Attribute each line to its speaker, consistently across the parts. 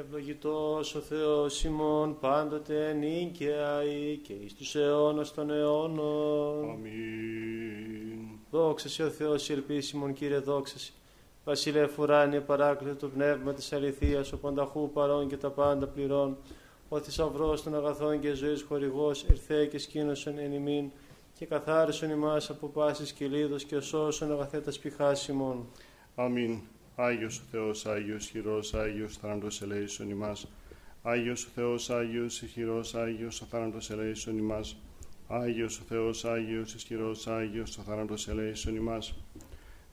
Speaker 1: Ευλογητός ο Θεός ημών πάντοτε νίκαια ή και εις τους αιώνας των αιώνων.
Speaker 2: Αμήν.
Speaker 1: Δόξα σε ο Θεός η ελπίσιμον Κύριε δόξα σε. Βασιλεύ ουράνιε παράκλητο του πνεύμα της αληθείας, ο πανταχού παρών και τα πάντα πληρών, ο θησαυρός των αγαθών και ζωής χορηγός, ερθέ και σκήνωσον εν ημίν, και καθάρισον ημάς από πάσης κυλίδος και σώσον αγαθέτας πηχάς ημών.
Speaker 2: Αμήν. Άγιος ο Θεός, Άγιος χειρός, Άγιος θάνατος ελέησον ημάς. Άγιος ο Θεός, Άγιος ισχυρός, Άγιος ο θάνατος ελέησον ημάς. Άγιος ο Θεός, Άγιος ισχυρός, Άγιος ο θάνατος ελέησον ημάς.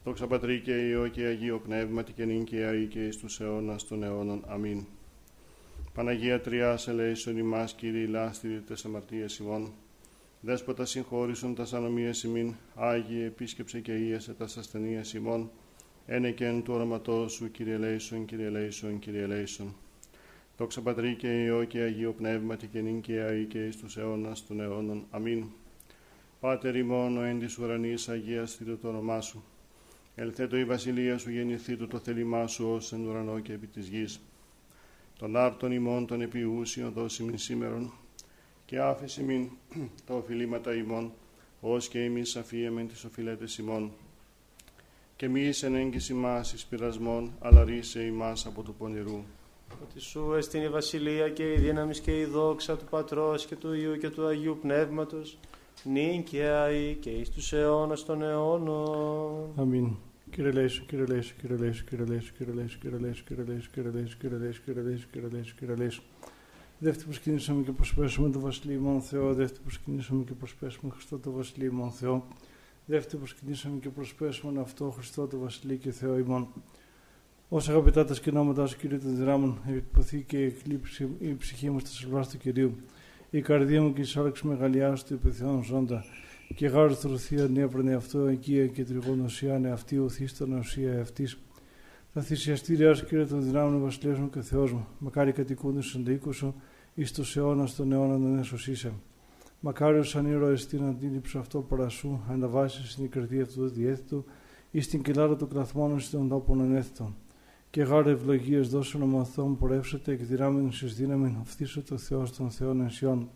Speaker 2: Δόξα Πατρί και Υιό και Αγίο Πνεύματι και νυν και αεί και εις τους αιώνας των αιώνων. Αμήν. Παναγία Τριάς ελέησον ημάς, Κύριε λάστηρη τες αμαρτίες ημών. Δέσποτα συγχώρησον τας ανομίες ημίν, Άγιε επίσκεψε και ίεσε τας ασθενείες ημών. Ένε και εν του όνοματός σου, Κύριε Λέησον, Κύριε Λέησον, Κύριε Λέησον. Δόξα Πατρί και Υιό και Αγίο Πνεύματι και νυν και αεί και εις τους αιώνας των αιώνων. Αμήν. Πάτερ ημών, ο εν της ουρανής, αγίαστητο το όνομά σου. Ελθέτω η βασιλεία σου γεννηθεί το θέλημά σου ως εν ουρανό και επί της γης. Τον άρτον ημών των επιούσιων δώσει μην σήμερον και άφεση μην τα οφειλήματα ημών, ως και εμείς αφίεμεν τις οφειλέτες ημών. Και μη εις εν έγκυση μας εις πειρασμών, αλλά ρίσε ημάς από του πονηρού.
Speaker 1: Ότι σου εστίν η βασιλεία και η δύναμη και η δόξα του Πατρός και του Υιού και του Αγίου Πνεύματος, νυν και αεί και εις τους αιώνας των αιώνων.
Speaker 3: Αμήν. Κύριε Λέησο, Κύριε Λέησο, Κύριε Λέησο, Κύριε Λέησο, Κύριε Λέησο, Κύριε Λέησο, Κύριε Λέησο, Κύριε Λέησο, Κύριε Λέησο, Κύριε Λέησο, Κύριε Λέησο, Κύριε Λέησο. Δεύτερη προσκυνήσαμε και προσπέσουμε το Βασιλείο ημών Θεό. Δεύτερη προσκυνήσαμε και προσπέσουμε Χριστό το Βασιλείο ημών Θεό. Δεύτερη προσκυνήσαμε και προσπέσουμε αυτό Χριστό το Βασιλείο και Θεό ημών. Όσα αγαπητά τα σκηνώματά σου, Κύριε των δυνάμων, επιποθεί και εκλείψει η ψυχή μου στα σελβάς του Κυρίου. Η καρδία μου και η σάρξη μεγαλιάς του υπεθιών ζώντα. Και γάρω θρουθία νεύπρανε αυτό εκεί και τριγωνοσία νεαυτή ουθίστο νοσία αυτή. Τα θυσιαστήριά σου, Κύριε των δυνάμων, Βασιλείο μου και Θεός μου. Μακάρι κατοικούνται στον οίκο σου, εις του αιώνα των αιώνων δεν έσωσήσε. Μακάριο σαν ήρωε την αντίληψη αυτό παρασού, αναβάσει στην καρδία αυτού του διέθετου, ή στην κοιλάρα του κλαθμόνου στον τόπων ανέθετων. Και γάρε ευλογίες δώσουν ομαθών πορεύσετε, εκδυνάμενοι εις δύναμη, αυθίσω το Θεός των Θεών ενσιών.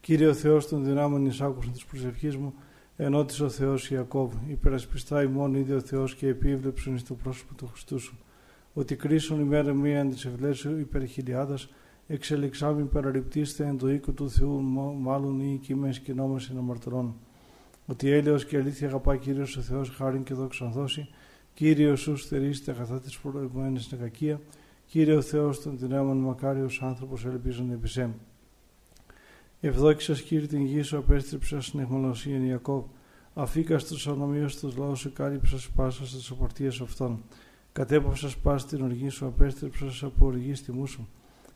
Speaker 3: Κύριε ο Θεός των δυνάμεων, εισάκουσαν τη προσευχή μου, ενώτησε ο Θεός Ιακώβ, υπερασπιστά ημών ίδιο Θεός και επίβλεψον εις το πρόσωπο του Χριστού σου. Ότι κρίσουν ημέρα μία αντισευλέσου υπερ χιλιάδα, εξελιξάμιν παραρριπτήστε εν το οίκο του Θεού, μάλλον ή οικείμε και νόμο αμαρτωρών. Ότι έλεος και αλήθεια αγαπά Κύριος ο Θεός χάριν και δόξαν δώσει, Κύριος σου στερήσει τα αγαθά της προηγουμένης στην κακία, Κύριε ο Θεός των δυνάμων μακάριος άνθρωπος ελπίζον επισέμ. Ευδόξας Κύριε την γη σου απέστρεψα στην εχμαλωσία Ιακώβ, αφήκας στους ανομίους τους λαούς σου κάλυψα πάσα στις απορτίες αυτών. Κατέπαυσα πάση την οργή σου, απέστρεψα από οργή τιμού σου.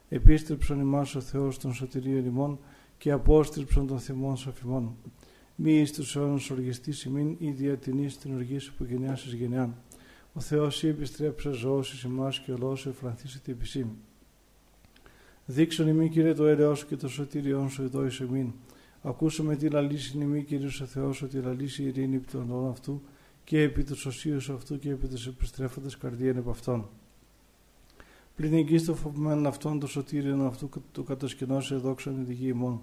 Speaker 3: Επίστρεψαν ημάς ο Θεός των σωτηρίων ημών και απόστρεψαν των θυμών σοφημών. Μη εις τους αιώνας οργιστής ημίν ή διατηνείς την οργή σου που γενιάσεις γενιάν. Ο Θεός ή επιστρέψα ζωώσεις ημάς και ολός σου εφρανθήσει την επισήμη. Δείξον ημί Κύριε το έλεό σου και το σωτήριόν σου εδώ εις εμήν. Ακούσαμε τη λαλήση ημί Κύριος ο Θεός ότι λαλήσει η ειρήνη επί των λόγων αυτού και επί τους σωσίου αυτού και επί τους επιστρέφοντες καρδίαν επ' αυτών. Πλην εγγύς το φοβημένον αυτόν το σωτήριον αυτού του κατασκηνώσει δόξαν τη γη ημών.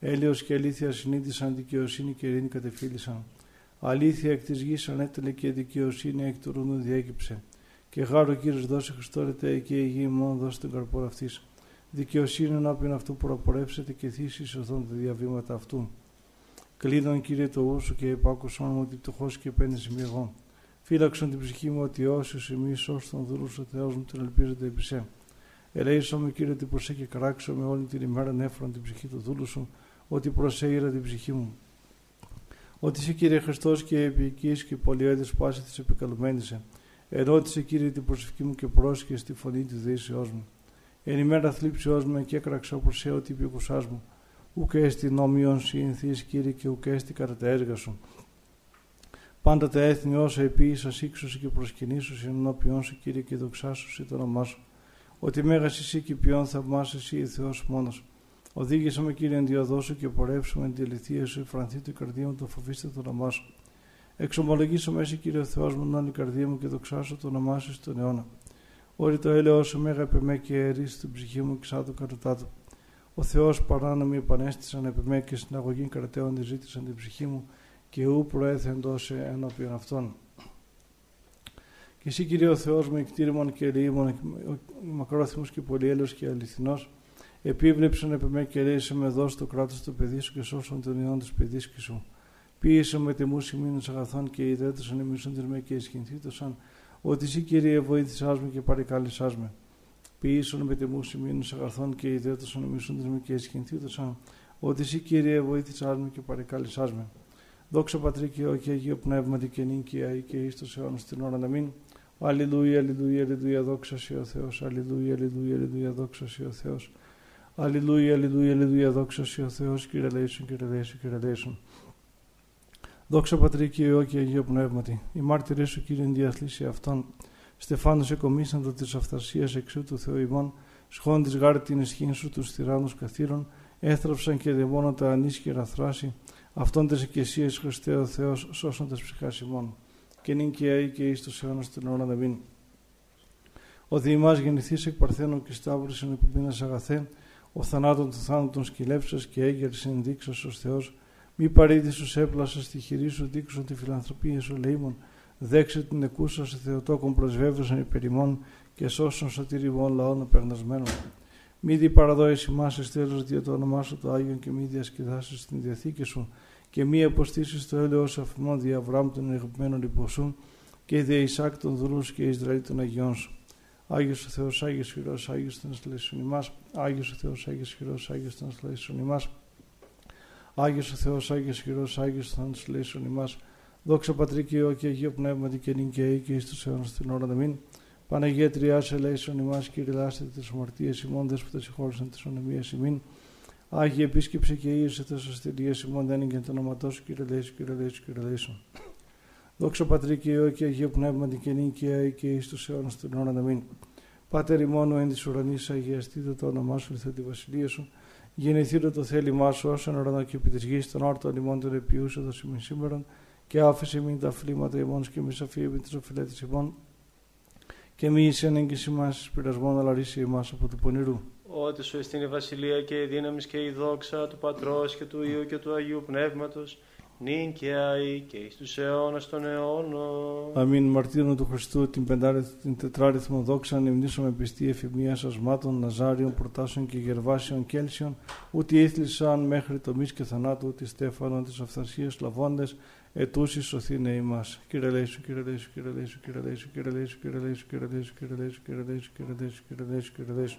Speaker 3: Έλεος και αλήθεια συνείδησαν δικαιοσύνη και ειρήνη κατεφύλησαν. Αλήθεια εκ της γης ανέτελε και δικαιοσύνη εκ του ρούνου διέκυψε. Και γάρο Κύριος δώσε Χριστόρετε και η γη ημών δώσε τον καρπό αυτής. Δικαιοσύνη ενώπιον αυτού προπορεύσετε και θύσεις οδόν τα διαβήματα αυτού. Κλείδων Κύριε το ούσου και υπάκουσον μου ότι πτωχός και επένδυση μη εγώ. Φύλαξον την ψυχή μου ότι όσου εμεί ω τον δούλου ο Θεός μου την ελπίζετε επί σε. Ελέησον με Κύριε ότι προσέ και καράξω με όλη την ημέρα νέφρον την ψυχή του δούλου σου, ότι προσέειρα την ψυχή μου. Ότι είσαι Κύριε Χριστός και επική και πολυέδε πάση της επικαλουμένησε. Ερώτησε Κύριε την προσευχή μου και πρόσχε στη φωνή τη δεήσεώς μου. Εν ημέρα θλίψεώς με και έκραξα προ σε ότι επικουσά μου. Ουκ έστι νόμιον συνθή Κύριε και ουκ έστι κατά τα έργα σου. Πάντα τα έθνη όσα επίησα σύξωση και προσκυνήσου ενώπιον σου Κύριε και δοξάσου το όνομά σου. Ότι μέγας εσύ και ποιόν θαυμάσαι εσύ Θεός μόνος. Οδήγησε με κύριε ενδιαδό σου και πορεύσουμε την αληθεία σου, φρανθεί το καρδία μου, το φοβήστε το όνομά σου. Εξομολογήσω μέσα, κύριε Θεός μου, όλη η καρδία μου και δοξάσω το όνομά σου στον αιώνα. Όρι το έλεος σου μέγα επεμέ και αιρείς στην ψυχή μου και σάτου κατωτάτου. Ο Θεός παράνομοι επανέστησαν επεμέ και συναγωγή κρατέων ζήτησαν την ψυχή μου και ου προέθεν δώσε ενώπιον αυτών. Και εσύ Κύριε ο Θεός μου εκτήρημον και ελεήμον, μακρόθυμος και πολυέλεος και αληθινός, επίβλεψον επ' και ελέησε με δώσει το κράτος του παιδί σου και σώσον τον ιόν της παιδίσκη σου. Ποίησε με τιμούς σημείνους αγαθών και ιδέτωσαν εμίσον με και ισχυνθήτωσαν, ότι εσύ Κύριε βοήθησάς με και παρικάλησάς με. Ποιήσουν με τιμούς σημείνους αγαθών και ιδέτωσαν εμίσον με και ισχυνθήτωσαν, ότι εσύ Κύριε βοήθησάς με και παρικάλησάς με. Δόξα Πατρί και και Αγίο Πνεύματι και νίκαια και εις τους αιώνας την ώρα να μην. Αλληλούια, αλληλούια, αλληλούια, δόξα σε ο Θεός. Αλληλούια, αλληλούια, αλληλούια, δόξα σε ο Θεός. Αλληλούια, αλληλούια, αλληλούια, δόξα σε ο Θεός. Κύριε Λέησον, Κύριε Λέησον, Κύριε Λέησον. Δόξα Πατρί και Υιό και Αγίο Πνεύματι. Οι μάρτυρες σου Κύριε διαθλήσει αυτόν. Στεφάνος εκομίσαντο της αυθαρσίας εξού του Θεού ημών. Σχόν της γάρ την ισχύν σου τους τυράννους καθήρων. Έθραψαν και δαιμόνα ανίσχυρα θράση αυτόν της εκκλησίας Χριστέ ο Θεός σώσοντας ψυχάς ημών και νυν και αεί και εις τους αιώνας την ώρα να μην. Ο διημάς γεννηθείς εκ Παρθένου και Σταύρος εν επιμήνας αγαθέ, ο θανάτων του θάνατον σκυλεύσας και έγκαιρης ενδείξας ως Θεός, μη παρήδη σου έπλασα στη χειρή σου δείξουν τη φιλανθρωπία σου λαίμων, δέξε την εκούσα σε Θεοτόκον προσβεύδωσαν υπερημών και σώσον σωτηριμών λαών απεγνασμένων. Μη δι παραδόηση μας εις τέλος δια το όνομά σου το Άγιον και μη διασκεδάσεις την Διαθήκη σου και μη αποστήσεις στο έλεος αφημών δια Αβραάμ των αγαπημένων υποσού και δια Ισάκ των δούλους και Ισραήλ των Αγιών σου. Άγιος ο Θεός, Άγιος Χειρός, Άγιος των ασλαίσουν ημάς. Άγιος ο Θεός, Άγιος Χειρός, Άγιος των ασλαίσουν ημάς. Άγιος ο Θεός, Άγιος Χειρός, Άγιος των ασλαίσουν ημάς. Δόξα Πατρί και Υιό και Αγίο Πνεύματι και νυν και και εις τους αιώνας την ώρα να μην. Παναγία Τριάς ελέησον ημάς και ρηλάστε τις ομαρτίες ημών δέσποτα συγχώρησαν τις ονομίες ημών. Άγιε επίσκεψε και ίωσε τα σωστηρία ημών δεν είναι το όνοματό σου, κύριε Λέησου, κύριε Λέησου, κύριε Λέησου. Δόξα Πατρί και Υιό και Αγίο Πνεύμα την καινή και αή και εις τους αιώνας την ώρα να μην. Πάτερ ημών εν της ουρανής αγιαστείτε το όνομά σου, ήρθε τη βασιλεία σου. Γεννηθείτε το θέλημά σου όσον ουρανό και επί της γης των όρτων ημών των επιούσου το σημείο σήμερον και άφησε μην τα φλήματα ημών και μη σαφή με τις οφειλέτες ημών και μη είσαι ανέγκηση μας πειρασμόν αλλά ρίση ημάς από του πονηρού
Speaker 1: ότι σου εστίν η βασιλεία και η δύναμη και η δόξα του Πατρός και του Υιού και του Αγίου Πνεύματος, νυν και αεί και εις τους αιώνας των αιώνων.
Speaker 3: Αμήν μαρτύρων του Χριστού την, την τετράριθμο δόξα με πιστή εφημία ασμάτων, Ναζάριων, Προτάσεων και Γερβάσεων Κέλσιων, ούτε ήθλισαν μέχρι το μη και θανάτου, τη Στέφανον, της αυθαρσίας λαβώντες, ετούσι σωθήνε ημάς. Κύριε Λέησου, Κύριε Λέησου, Κύριε Λέησου, Κύριε Λέησου, Κύριε Λέησου, Κύριε Λέησου, Κύριε Λέησου, Κύριε Λέησου, Κύριε Λέησου, Κύριε Λέησου, Κύριε Λέησου, Κύριε Λέησου,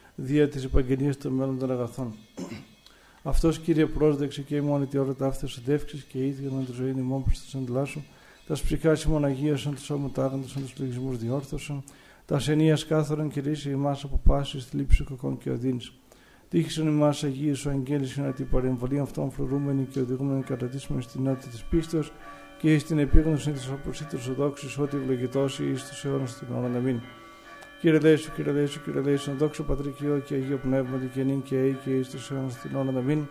Speaker 3: δια της επαγγελίας των μέλλον των αγαθών. Αυτός Κύριε πρόσδεξε και η μόνη τη ώρα ταύτε εντεύξεις και ίδια με τη ζωή ημών προς τα σαντλά σου, τα σπρικά ημών αγίασαν, τους ομοτάγαντος, τους πληγισμούς διόρθωσαν, τα ασενίας κάθοραν και ρίσε ημάς από πάσης στη λήψη κακών και οδύνης. Τύχησαν ημάς αγίες σου αγγέλισαν να την παρεμβολή αυτών φρουρούμενη και οδηγούμενη κατατήσουμε στην νότη της πίστεως και στην επίγνωση της αποσύτως οδόξης ότι ευλογητώσει εις τους αιώνας την ώρα να μην. Κύριε Λέησου, Κύριε Λέησου, Κύριε Λέησου, δόξο Πατρικιό και Αγίο Πνεύμα, και νύν και αή και εις τους αιώνας την ώρα να μην.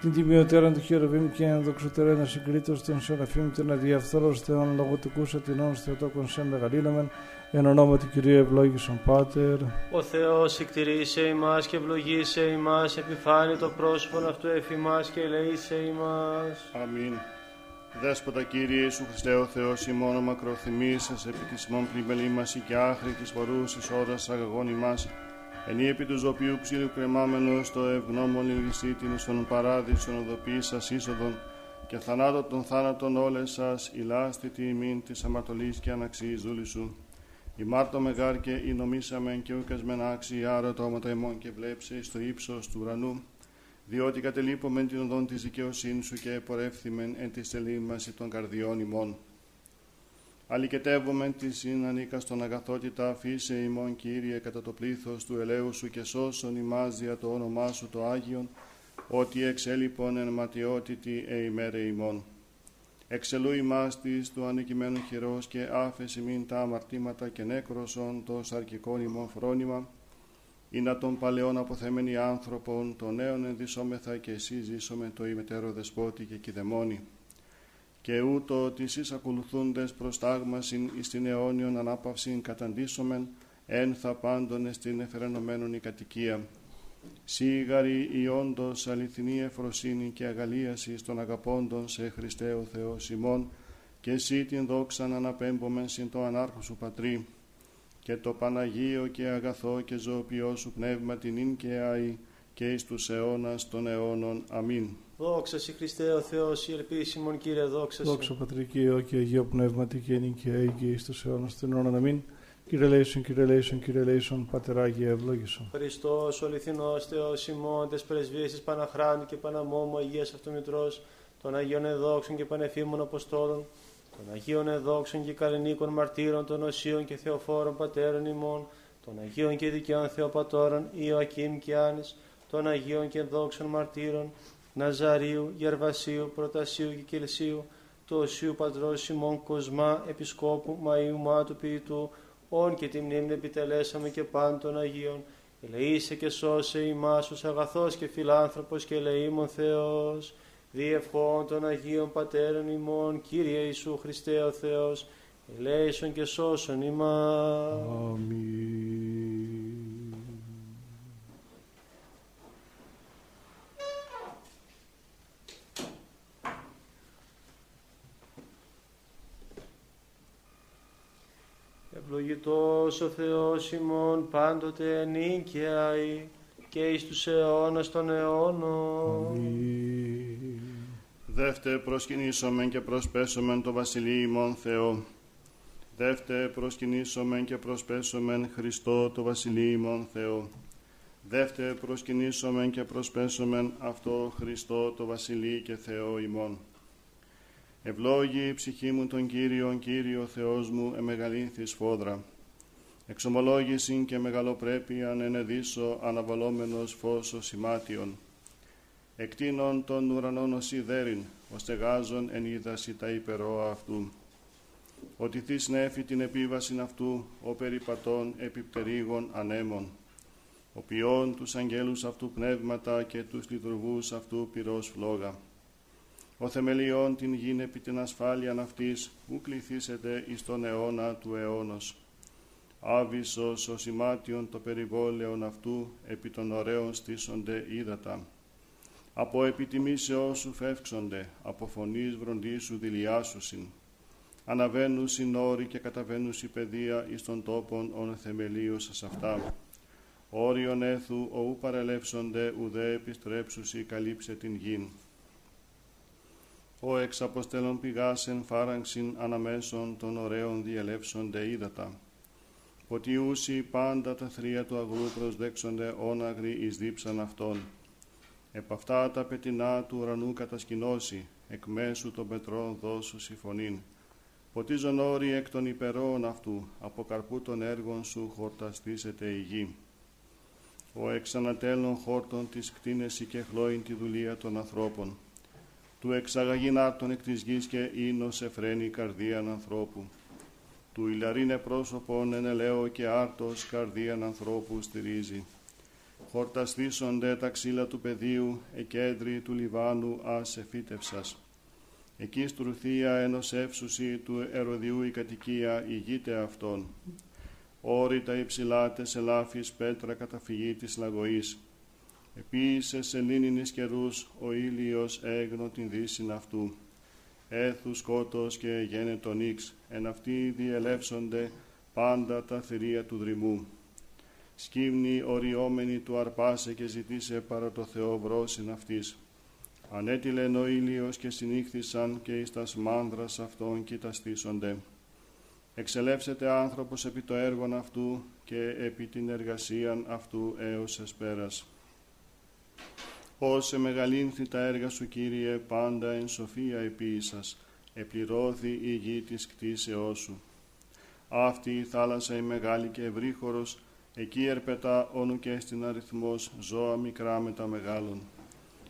Speaker 3: Την τιμιωτέρα του χειροβήμ και ένα δοξωτέρα να συγκρίτω στον Σεραφείμ, την αδιαφθόρος Θεόν, λογοτικούς ατινών, Θεοτόκον σε μεγαλύνομεν, εν ονόματι Κυρίου ευλόγησον Πάτερ.
Speaker 1: Ο Θεός εκτηρήσε ημάς και ευλογήσε ημάς, επιφάνει το πρόσωπο αυτού εφημάς και ελεήσε ημάς.
Speaker 2: Αμήν. Δέσποτα Κύριε Ιησού Χριστέ ο Θεός ημών μακροθυμήσας επί της ημών πλημελήμαση και άχρη της παρούσης ώρας αγαγών ημάς εν επί του ζωπίου ψήλου κρεμάμενος το ευγνώμων λυσίτην στον παράδεισον οδοποίησας είσοδον και θανάτω των θάνατων όλες σας ηλάστη τη ημίν της αμαρτωλής και αναξίης δούλης σου. Η Μάρτο μεγάρ και η νομίσαμεν και ουκασμεν άξι άρα το ημών και βλέψε στο ύψος του ουρανού διότι κατελείπομεν την οδόν της δικαιοσύνης σου και επορεύθυμεν εν τη σελήμαση των καρδιών ημών. Αλικετεύομαι τη συνανίκα στον αγαθότητα αφήσε ημών Κύριε κατά το πλήθος του ελαίου σου και σώσον ημάς δια το όνομά σου το Άγιον, ότι εξέλιπον εν ματιότητη ε ημέρε ημών. Εξελού ημάς της του ανεκειμένου χειρός και άφεση μην τα αμαρτήματα και νέκροσον το σαρκικό ημών φρόνημα, ή να τον παλαιόν αποθέμενοι άνθρωπον, τον νέον ενδυσόμεθα και εσύ ζήσομε το ημετέρω δεσπότη και κηδεμόνι και ούτω ότι εσείς ακολουθούντες προς τάγμασιν εις την αιώνιον ανάπαυσιν καταντήσομεν εν θα πάντων εστιν εφερενωμένων η κατοικία. Σίγαρη η όντως αληθινή εφροσύνη και αγαλίαση των αγαπώντων σε Χριστέ ο Θεός ημών και εσύ την δόξαν αναπέμπομεν συν το ανάρχο σου πατρί και το Παναγίο και αγαθό και ζωοποιό σου πνεύμα την ίν και άη και εις τους αιώνας των αιώνων. Αμήν.
Speaker 1: Δόξα Σοι Χριστέ ο Θεός, η ελπίσιμον Κύριε, δόξα Σοι.
Speaker 3: Δόξα Πατρί και Υιό και Αγίο Πνεύματι και νυν και αεί και εις τους αιώνας των αιώνων. Αμήν. Κύριε Λέησον, Κύριε Λέησον, Κύριε Λέησον, Πατεράγια ευλόγησον.
Speaker 1: Χριστός, ο αληθινός Θεός ημών, τες πρεσβείες της Παναχράντου και Παναμόμου Αγίας Αυτομητρός, των Αγίων Εδόξων και Πανεφήμων Αποστόλων, των Αγίων Εδόξων και Καλλινίκων Μαρτύρων, των Οσίων και Θεοφόρων Πατέρων ημών, των Αγίων και Δικαίων Θεοπατώρων Ιωακήμ και Άνης, των Αγίων και Δόξων Μαρτύρων, Ναζαρίου, Γερβασίου, Προτασίου και Κελσίου, του Οσίου Πατρός Σιμών Κοσμά, Επισκόπου Μαΐου Μάτου Ποιητού, όν και τη μνήμη επιτελέσαμε και πάντων των Αγίων, ελεήσε και σώσε ημάς ως αγαθός και φιλάνθρωπος και ελεήμων Θεός, διευχών των Αγίων Πατέρων ημών, Κύριε Ιησού Χριστέ ο Θεός, ελέησον και σώσον ημάς.
Speaker 3: Αμήν.
Speaker 1: Ευλογητός ο Θεός ημών πάντοτε νίκαιαη και εις τους αιώνας των αιώνων.
Speaker 3: Αμήν.
Speaker 2: Δεύτε προσκυνήσομεν και προσπέσομεν το Βασιλείο ημών Θεό. Δεύτε προσκυνήσομεν και προσπέσομεν Χριστό το Βασιλείο ημών Θεό. Δεύτε προσκυνήσομεν και προσπέσομεν αυτό Χριστό το Βασιλείο και Θεό ημών. Ευλόγη η ψυχή μου τον Κύριον, Κύριο Θεός μου, εμεγαλύνθης φόδρα. Εξομολόγηση και μεγαλοπρέπειαν ενεδίσω αναβαλόμενος φως σημάτιον. Εκτείνων των ουρανών ως ιδέριν, ως στεγάζων εν είδαση τα υπερόα αυτού. Ότι θείς νέφη την επίβασιν αυτού, ο περιπατών επιπτερίγων ανέμων. Ο ποιόν τους αγγέλους αυτού πνεύματα και τους λειτουργούς αυτού πυρός φλόγα ο θεμελιών την γην επί την ασφάλειαν αυτής, που κληθήσετε εις τον αιώνα του αιώνος. Άβυσος ο σημάτιον το περιβόλαιον αυτού, επί των ωραίων στήσονται ύδατα. Από επιτιμήσεώς σου φεύξονται, από φωνής βροντίσου δηλιάσουσιν. Αναβαίνουν συνόροι και καταβαίνουν η παιδεία εις των τόπων ον θεμελίωσας αυτά. Όριον έθου οου παρελεύσονται ουδέ επιστρέψουσι καλύψε την γην ο εξ αποστέλων πηγάσεν φάραγξιν αναμέσων των ωραίων διελεύσονται ύδατα. Ποτιούσι πάντα τα θρία του αγρού προσδέξονται όναγροι εις δίψαν αυτών. Επ' αυτά τα πετεινά του ουρανού κατασκηνώσει, εκ μέσου των πετρών δώσου συμφωνήν. Ποτίζον όροι εκ των υπερών αυτού, από καρπού των έργων σου χορταστήσεται η γη. Ο εξ ανατέλων χόρτων της κτίνεση και χλώην τη δουλεία των ανθρώπων του εξαγαγήν άρτων εκ της γης και ίνος εφραίνει καρδίαν ανθρώπου. Του ηλαρίνε πρόσωπον εν ελαίο και άρτος καρδίαν ανθρώπου στηρίζει. Χορταστήσονται τα ξύλα του πεδίου, εκέντρι του Λιβάνου ας εφύτευσας. Εκεί στρουθία ενός εύσουση του ερωδιού η κατοικία ηγείται αυτών. Όρητα υψηλάτες ελάφης πέτρα καταφυγή της λαγωής Επίσης σε λίνινης καιρούς ο ήλιος έγνω την δύσιν αυτού. Έθους σκότος και γένετο νίξ, εν αυτοί διελεύσονται πάντα τα θηρία του δρυμού. Σκύμνη οριόμενη του αρπάσε και ζητήσε παρά το Θεό βρόσιν αυτής. Ανέτειλεν ο ήλιος και συνήχθησαν και εις τας μάνδρας αυτών κοιταστήσονται. Εξελεύσεται άνθρωπος επί το έργον αυτού και επί την εργασίαν αυτού έως εσπέρας. Όσε μεγαλύνθη τα έργα σου, Κύριε, πάντα εν σοφία επίησας, επληρώθη η γη της κτίσεώς σου. Αυτή η θάλασσα η μεγάλη και ευρύχωρος, εκεί ερπετά όνου και στην αριθμός ζώα μικρά με τα μεγάλων.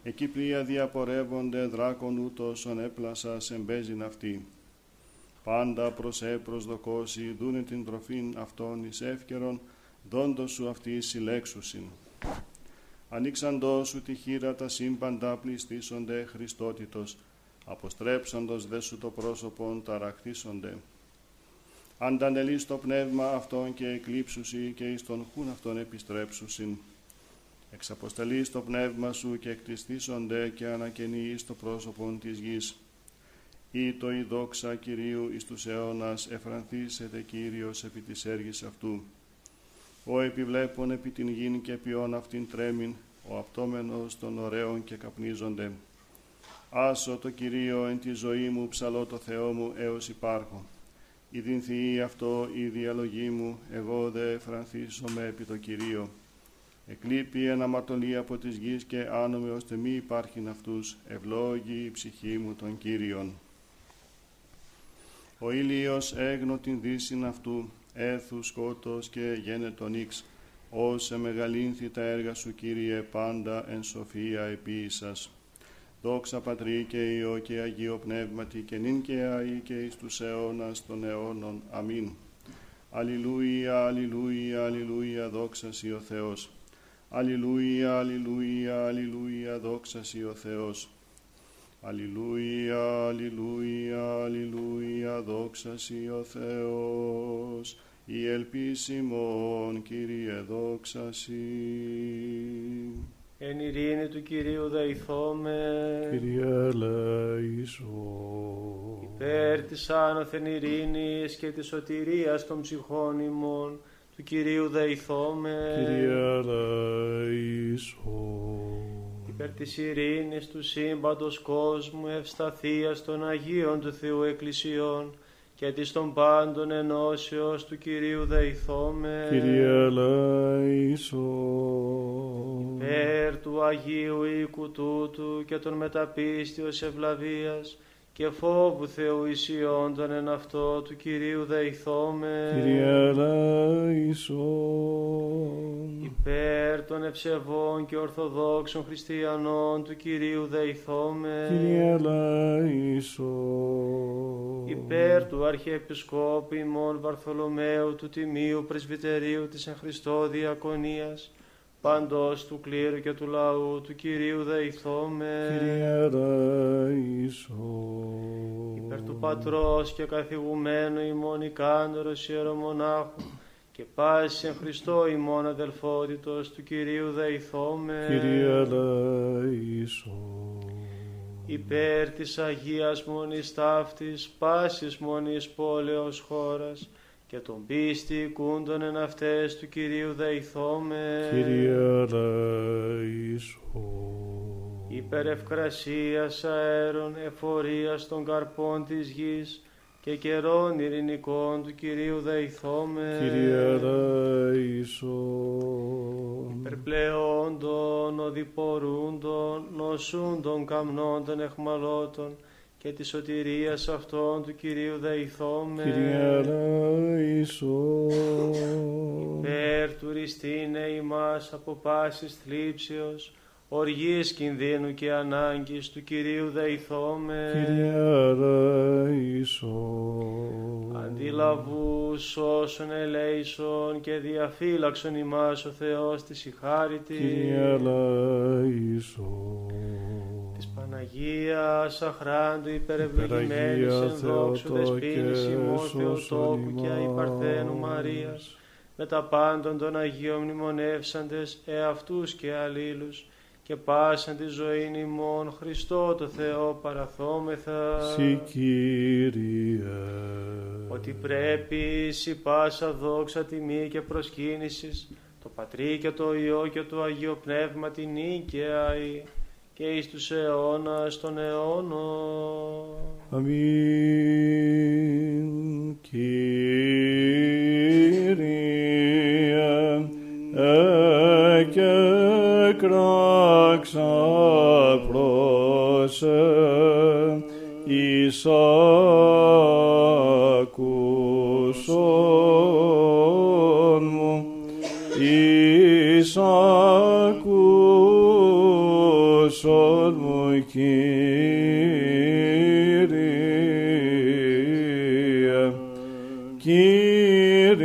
Speaker 2: Εκεί πλοία διαπορεύονται δράκον ούτως έπλασα εμπέζιν αυτή. Πάντα προς προσδοκώσει δούνε την τροφήν αυτών εις εύκαιρον, δόντος σου αυτή συλλέξουσιν. Ανοίξαντό σου τη χείρα τα σύμπαντα πληστήσονται Χριστότητος, αποστρέψαντος δε σου το πρόσωπον ταραχτήσονται. Αντανελείς το πνεύμα αυτών και εκλείψουσι και εις τον χούν αυτών επιστρέψουσιν. Εξαποστελείς το πνεύμα σου και εκτιστήσονται και ανακαινείς το πρόσωπον της γης. Ή το η δόξα Κυρίου εις τους αιώνας εφρανθήσετε Κύριος επί της έργης αυτού. Ο επιβλέπων επί την γην και ποιόν αυτήν τρέμην, ο απτόμενος των ωραίων και καπνίζονται. Άσο το Κυρίο εν τη ζωή μου, ψαλώ το Θεό μου έως υπάρχω. Η αυτό η διαλογή μου, εγώ δε με επί το Κυρίο. Εκλείπει ένα μαρτωλή από της γης και άνομε ώστε μη υπάρχειν αυτούς, ευλόγη η ψυχή μου των Κύριων. Ο ήλιος έγνω την δύσιν αυτού, έθους σκότος και γένετον ίξ, όσε μεγαλύνθη τα έργα σου Κύριε πάντα εν σοφία επίησας. Δόξα Πατρί και Υιό και Αγίο Πνεύματι και νυν και αεί και εις τους αιώνας των αιώνων. Αμήν. Αλληλούια, αλληλούια, αλληλούια, δόξα Σοι ο Θεός. Αλληλούια, αλληλούια, αλληλούια, δόξα Σοι ο Θεός. Αλληλούια, αλληλούια, αλληλούια, δόξα Σοι ο Θεός. Η ελπίσιμον, Κύριε, δόξα Σοι.
Speaker 1: Εν ειρήνη του Κυρίου δεηθώμε.
Speaker 3: Κύριε ελέησον.
Speaker 1: Υπέρ της άνωθεν ειρήνης και της σωτηρίας των ψυχών ημών, του Κυρίου δεηθώμε.
Speaker 3: Κύριε ελέησον.
Speaker 1: Υπέρ της ειρήνης του σύμπαντος κόσμου, ευσταθίας των Αγίων του Θεού Εκκλησιών, και της των πάντων ενώσεως του Κυρίου δεηθώμε.
Speaker 3: Κύριε ελέησον.
Speaker 1: Υπέρ του Αγίου οίκου τούτου και των μεταπίστεως ευλαβίας και φόβου Θεού ισιόντων εν αυτό του Κυρίου δεηθώμε.
Speaker 3: Κύριε ελέησον.
Speaker 1: Υπέρ των ευσεβών και ορθοδόξων χριστιανών του Κυρίου δεηθώμε.
Speaker 3: Κύριε ελέησον.
Speaker 1: Υπέρ του Αρχιεπισκόπου ημών Βαρθολομαίου του Τιμίου Πρεσβυτερίου της εν Χριστώ Διακονίας πάντως του κλήρου και του λαού του Κυρίου δεηθώμε.
Speaker 3: Κύριε δεήσο.
Speaker 1: Υπέρ του Πατρός και καθηγουμένου ημών ικάνωρος ιερομονάχου και πάσης εν Χριστώ ημών αδελφότητος του Κυρίου δεηθώμε.
Speaker 3: Κύριε δεήσο.
Speaker 1: Υπέρ της Αγίας Μονής Ταύτης, πάσης Μονής Πόλεως χώρας, και τον πίστη κούντον εν αυτές του Κυρίου δεηθώμε.
Speaker 3: Κύριε δεήσο.
Speaker 1: Υπέρ ευκρασίας αέρων εφορίας των καρπών της γης και καιρών ειρηνικών του Κυρίου δεηθώμε.
Speaker 3: Κύριε δεήσο.
Speaker 1: Υπερπλεόντων, οδηπορούντων, νοσούντων καμνών των εχμαλώτων, και τη σωτηρίας αυτών του Κυρίου δεηθώμε.
Speaker 3: Κύριε ελέησον.
Speaker 1: Υπέρ του ριστήνε ημάς από πάσης θλίψεως, οργής κινδύνου και ανάγκης του Κυρίου δεηθώμε.
Speaker 3: Κύριε ελέησον.
Speaker 1: Αντιλαβούς όσων ελέησον και διαφύλαξον ημάς ο Θεός της ηχάρητης.
Speaker 3: Κύριε ελέησον.
Speaker 1: Παναγίας αχράντου υπερευλογημένης εν δόξου δεσπίνης ημών Θεοτόκου και αϊπαρθένου Μαρίας, με τα πάντων των Αγίων μνημονεύσαντες εαυτούς και αλλήλους, και πάσαν τη ζωή ημών Χριστό το Θεό παραθόμεθα.
Speaker 3: Συ Κύριε.
Speaker 1: Ότι πρέπει σι πάσα δόξα τιμή και προσκύνησης, το Πατρί και το Υιό και το Αγίο Πνεύμα την νίκαια και εις τους αιώνας των αιώνων.
Speaker 3: Αμήν. Κύριε, εκεκράξα πρόσε, εισακούσον εισακούσον μου, Κύριε, Κύριε,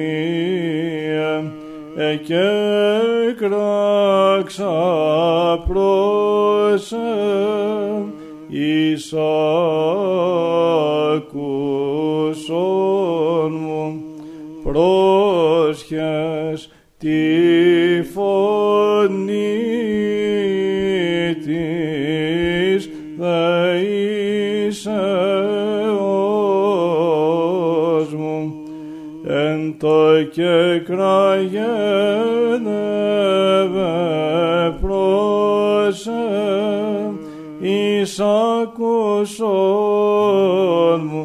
Speaker 3: εκέκραξα προς εισακούσον μου, πρόσχες τη φωνή της δεήσεώς μου, εν το και κραγένευε προς εισακούσον μου,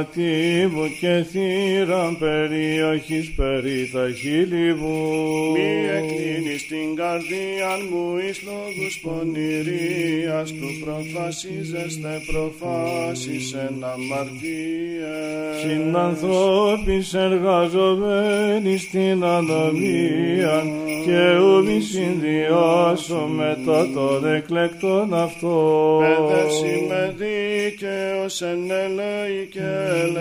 Speaker 3: στόματί μου και θύραν περιοχής περί τα χείλη μου.
Speaker 2: Μη εκκλίνεις την καρδία μου εις λόγους πονηρίας του προφασίζεστε προφάσεις εν αμαρτίες.
Speaker 3: Συνανθρώπης εργαζομένοι στην ανομία και ου μη συνδυάσω μετά των εκλεκτών αυτό.
Speaker 2: Παιδεύσει με δίκαιος εν ελέη και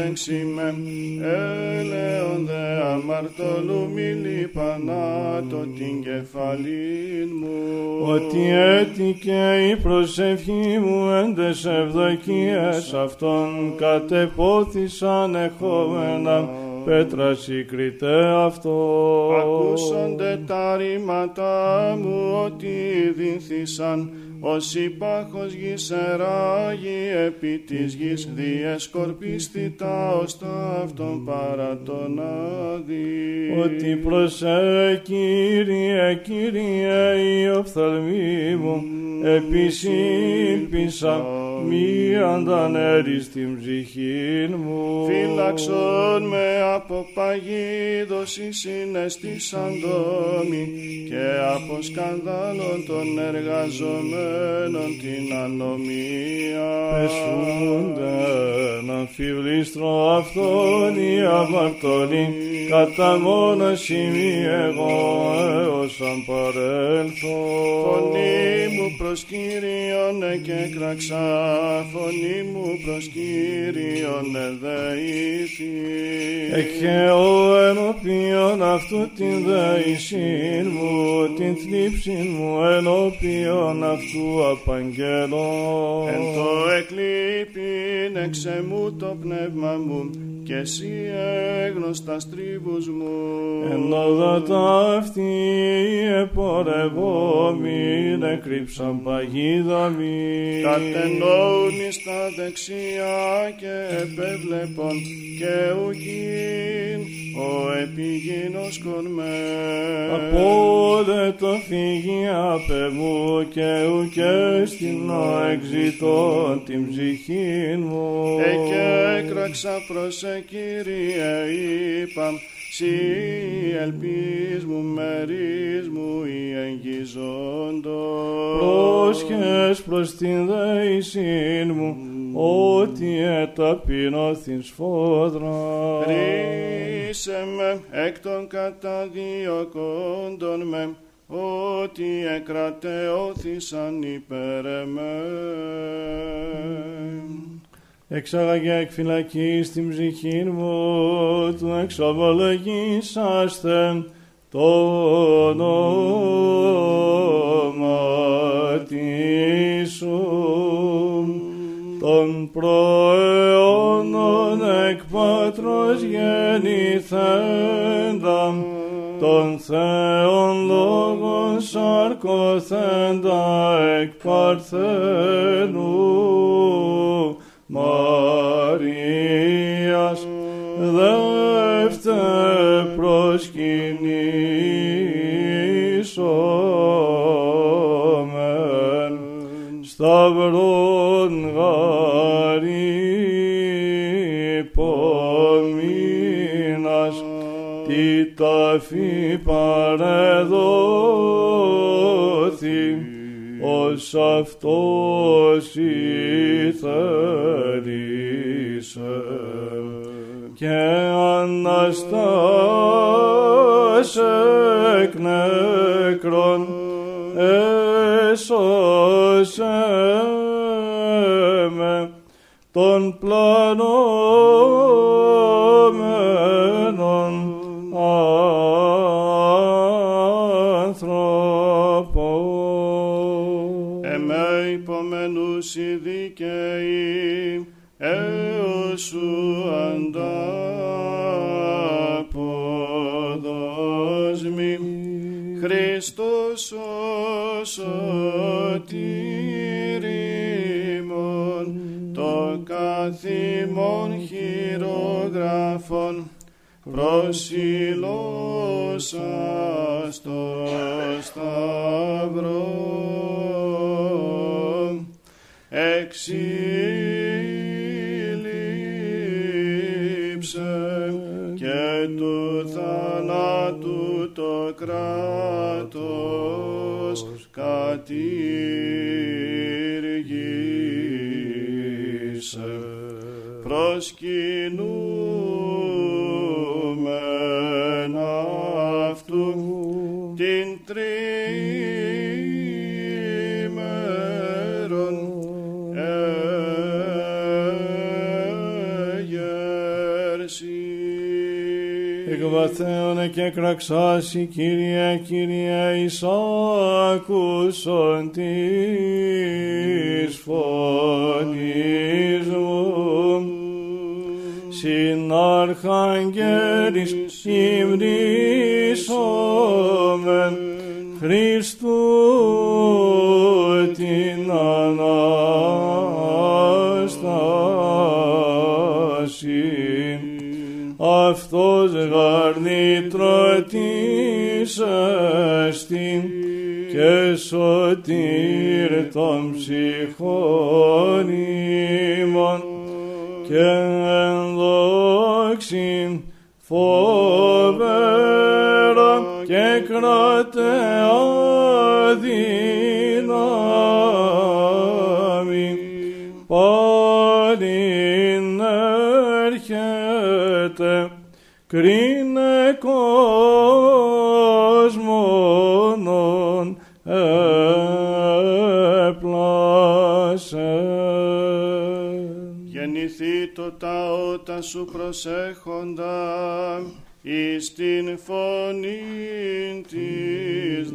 Speaker 2: έλεγξη με έλεον δε αμαρτωλού μη λιπανάτω την κεφαλήν μου.
Speaker 3: Ότι έτυχε η προσευχή μου εν τες ευδοκίες αυτών κατεπόθησαν εχόμενα πέτρα συγκριτέ αυτό.
Speaker 2: Ακούσονται τα ρήματά μου ότι δίνθησαν ως υπάχος γης εράγει επί της γης διεσκορπίστη τα οστά αυτών παρά τον άδει.
Speaker 3: Ότι προσέ Κύριε, Κύριε η οφθαλμή μου επισύμπησα μη αντανέρεις την ψυχή μου.
Speaker 2: Φύλαξον με από παγίδωση συναισθήσαν δόμη και από σκανδάλων των εργαζομένων την ανομία.
Speaker 3: Πεσούνται να φιβλίστρο αυτόν η αμαρτωλή κατά μόνος σημεί εγώ έως αν παρέλθω.
Speaker 2: Φωνή μου προς Κύριον και κραξά, φωνή μου προς Κύριον εδεήθη.
Speaker 3: Εκχαιώ ενώπιον αυτού την δεησήν μου, την θλίψην μου ενώπιον αυτού απαγγέλω.
Speaker 2: Εν το εκλείπειν εξεμού το πνεύμα μου και εσύ έγνωστας στρίβους μου.
Speaker 3: Εν όδο ταύτη επορευόμην εκρύψαν παγίδα μη.
Speaker 2: Κατενών εις τα δεξιά και επέβλεπον και ουκίν ο επιγίνος κορμές.
Speaker 3: Απόλε το φύγει απ' μου και ουκέ στην εξητών την ψυχή μου.
Speaker 2: Εκέκραξα προς ε, Κύριε είπαμ Συ ελπίς μου μερίς μου η εγγυζόντος.
Speaker 3: Πρόσχες προς την δέησήν μου, ότι εταπεινώθην σφόδρα.
Speaker 2: Ρίσε με εκ των καταδιωκόντων με ότι εκρατεώθησαν υπέρ εμέν.
Speaker 3: Εξάγαγε εκ φυλακής την ψυχή μου, του εξομολογήσαστε το όνομα σου, των προαιώνων εκ Πατρός γεννηθέντα, των Θεών λόγων σαρκωθέντα εκ Παρθένου, Μαρίας δεύτε προσκυνήσομεν. Σταυρών γαρυπομήνας τι ταφή παρεδόθη ως αυτός ηθελήσε και Αναστάς εκ νεκρών έσωσε με τον πλανόμενον
Speaker 2: σου ανταποδόσμοι. Χριστός ο σωτήριμον, το καθήμον χειρογράφων, προσιλώσα στο σταυρό εξήλυψε θανάτου το κράτος κατήργησε. Προσκυνούμεν έγερση.
Speaker 3: Εκβαθέωνε και κραξάσει, Κύριε, Κύριε, εις άκουσον της φωνής μου. Συναρχαγγέλης υμνήσομεν Χριστού την Ανάσταση. Αυτός γαρνητρωτής εστιν και σωτήρ των ψυχών ημών και ενδόξιν φοβέρα και κρατεά
Speaker 2: Γεννηθεί το ταότα σου προσέχοντα εις την φωνή της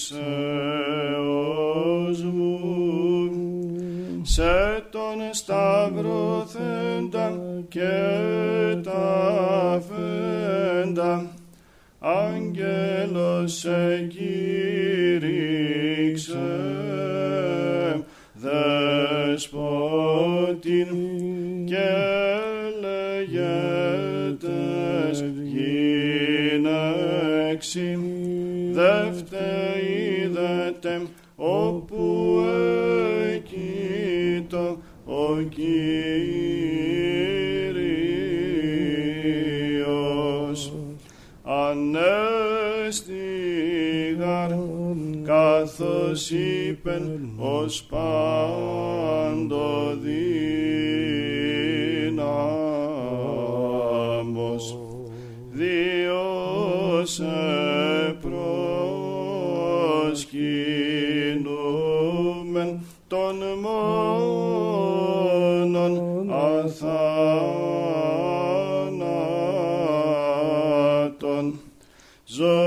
Speaker 2: δεήσεως μου. Σε τον σταυρωθέντα και τα φέντα άγγελος εκήρυξε καθώς είπεν ως παντοδύναμος Διός σε προσκυνούμεν των μόνον αθάνατον ζώδοτα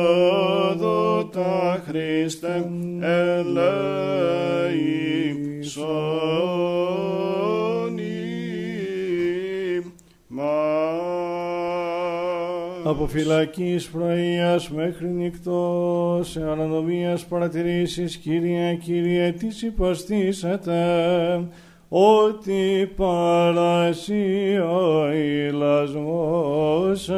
Speaker 3: Από φυλακής πρωίας μέχρι νυχτός, σε ανανομίας παρατηρήσεις, Κύριε, Κύριε, τις υποστήσατε, ότι παρασύ ο ηλασμός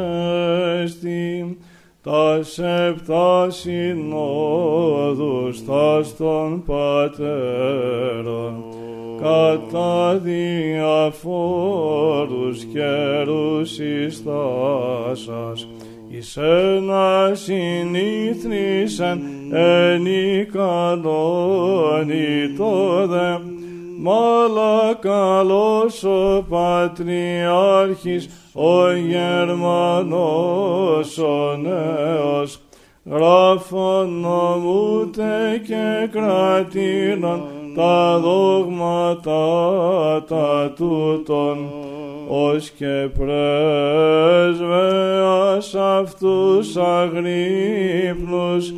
Speaker 3: εστί, τα σεπτά συνόδους τας των πατέρων, κατά διαφόρους καιρούς εις θάσας, εις ένα συνήθρησεν εν ικανόνι το δε, μάλα καλός ο Πατριάρχης, ο Γερμανός ο νέος, γράφων νομούτε και κρατήνων τα δόγματα τα τούτων, ως και πρέσβεας αυτούς αγρύπνους,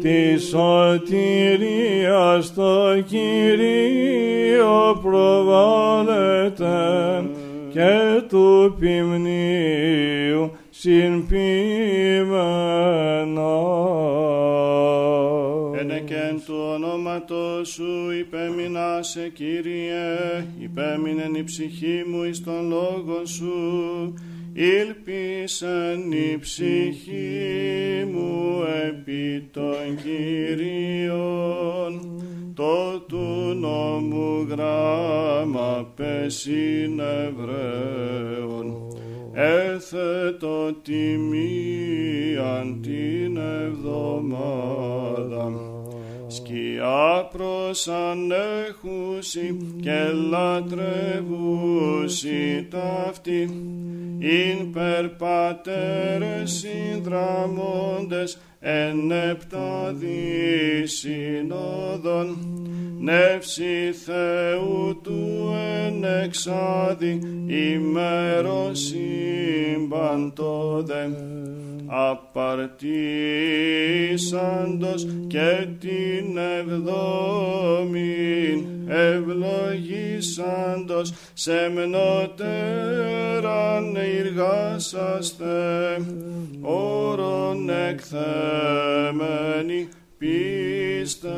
Speaker 3: της σωτηρίας στο Κυρίο προβάλλεται και του ποιμνίου συμποιημένα.
Speaker 2: Του ονόματος σου υπέμεινάσε Κύριε, υπέμεινεν η ψυχή μου εις τον λόγο σου, ήλπισεν η ψυχή μου επί των Κυρίων, το του νόμου γράμμα πέσιν Εβραίων, έθετο τιμίαν την εβδομάδα. Σκιά προς ανέχουσι και λατρεύουσι ταύτη, ειν περπατέρες συνδραμώντες εν επτάδι συνόδων, νεύση Θεού του εν εξάδη, ημέρος συμπαντώδε, απαρτήσαντος και την εβδόμην ευλογήσαντος σεμνότεραν εργάσαστε όρον εκθέμενη πίστεως.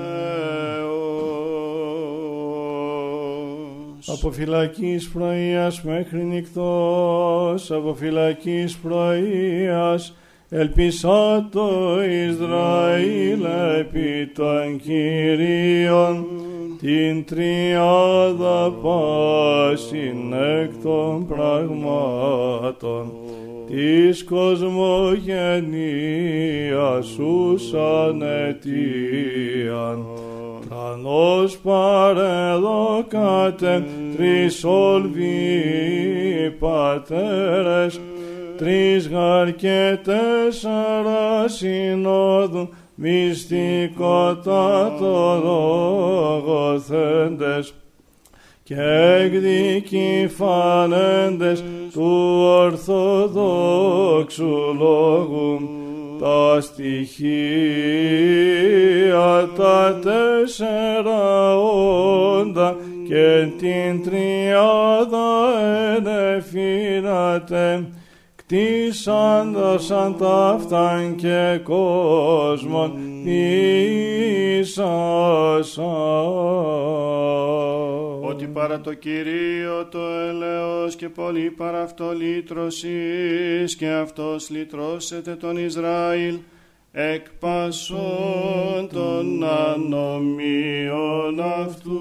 Speaker 3: Από φυλακής πρωίας μέχρι νυχτός, από φυλακής πρωίας, ελπίσα το Ισραήλ επί των Κυρίων, την τριάδα πάσιν εκ των πραγμάτων, της κοσμογενείας σου σαν αιτίαν. Τρανός παρεδόκατε τρεις όλβοι πατέρες, τρεις γαρ και τέσσερα συνόδου, μυστικότατο λογοθέντες και εκδίκοι φανέντες του Ορθοδόξου Λόγου τα στοιχεία τα τέσσερα όντα και την τριάδα ενεφήνατε κτίσαντας αν ταύταν και κόσμον ίσασαν.
Speaker 2: Ότι παρά το Κυρίο το ελεός και πολύ παρά αυτό λύτρωσης και αυτός λυτρώσετε τον Ισραήλ εκ πασών των ανομίων αυτού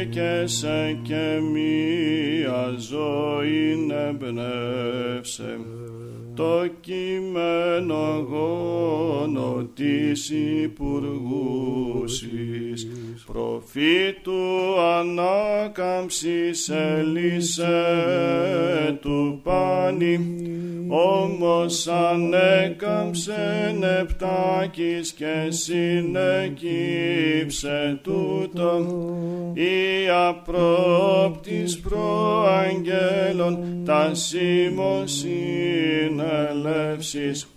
Speaker 2: ήρκεσαι και μία ζωή εμπνεύσε το κείμενο γόνο της υπουργούσης προφήτου ανάκαμψης έλυσε του πάνη όμως ανέκαμψε νεπτάκης και συνεκύψε τούτο η απρόπτης προαγγέλων τα σήμος συνελεύσεις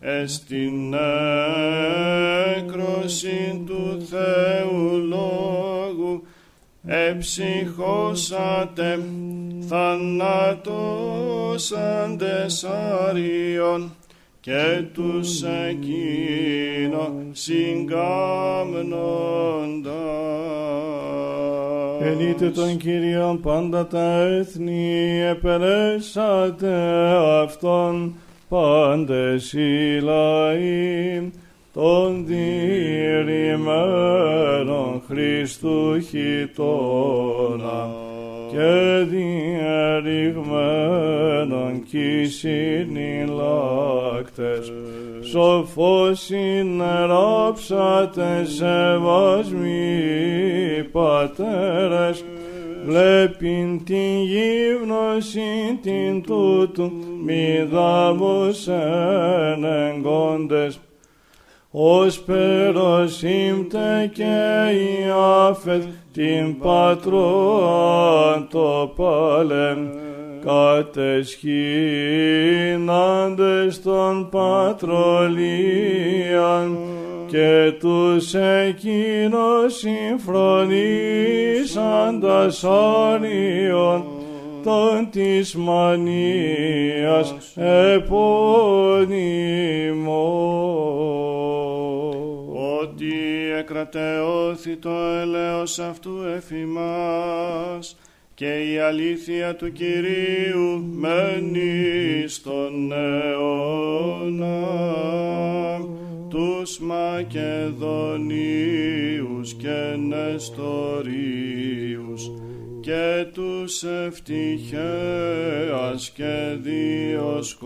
Speaker 2: εστιν έκρωση του Θεού Λόγου εψυχώσατε θανάτος αντεσάριον και τους εκείνο συγκάμνοντας.
Speaker 3: Ενείτε τον Κύριον πάντα τα έθνη, επερέσατε Αυτόν πάντες οι λαοί, των διηρημένων Χριστού χιτώνα και διερριγμένων κυσίνη λάκτες. Σοφός συνεράψατε σεβασμοί πατέρες, βλέπειν την γύβνωση την τούτου μη δάμωσεν εγκόντες ως περοσύμπτε και η άφετ την πατρόαν το παλέμ κατεσχύναντες των πατρολίαν και τους εκείνος συμφρονήσαντας όριον των της μανίας επώνυμος.
Speaker 2: Ότι εκρατεώθη το έλεος αυτού εφημάς και η αλήθεια του Κυρίου μένει στον αιώνα. Τους Μακεδονίους και Νεστορίους και τους ευτυχέας και διοσκόρους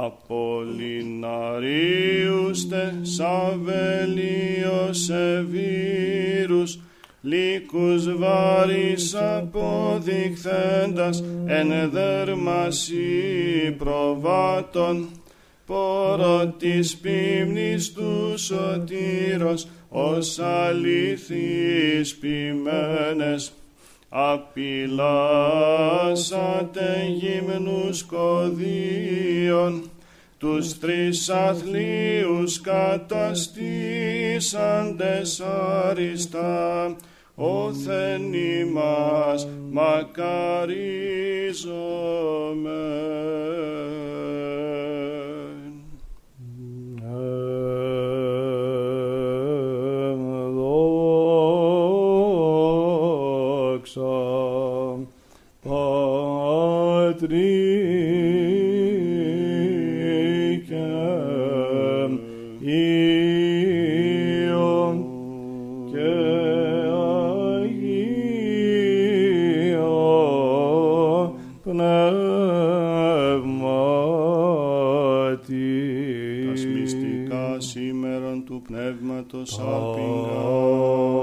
Speaker 2: Απολυναρίους τε Σαβελίος Εβύρους λύκους βάρης αποδειχθέντας εν δέρμαση προβάτων πόρο της πίμνης του σωτήρος ως αλήθεις ποιμένες απειλάσατε γυμνούς κωδίων τους τρεις αθλίους καταστήσαντες άριστα όθεν ημάς μακαρίζομεν. Πνεύματος αλπιγκάς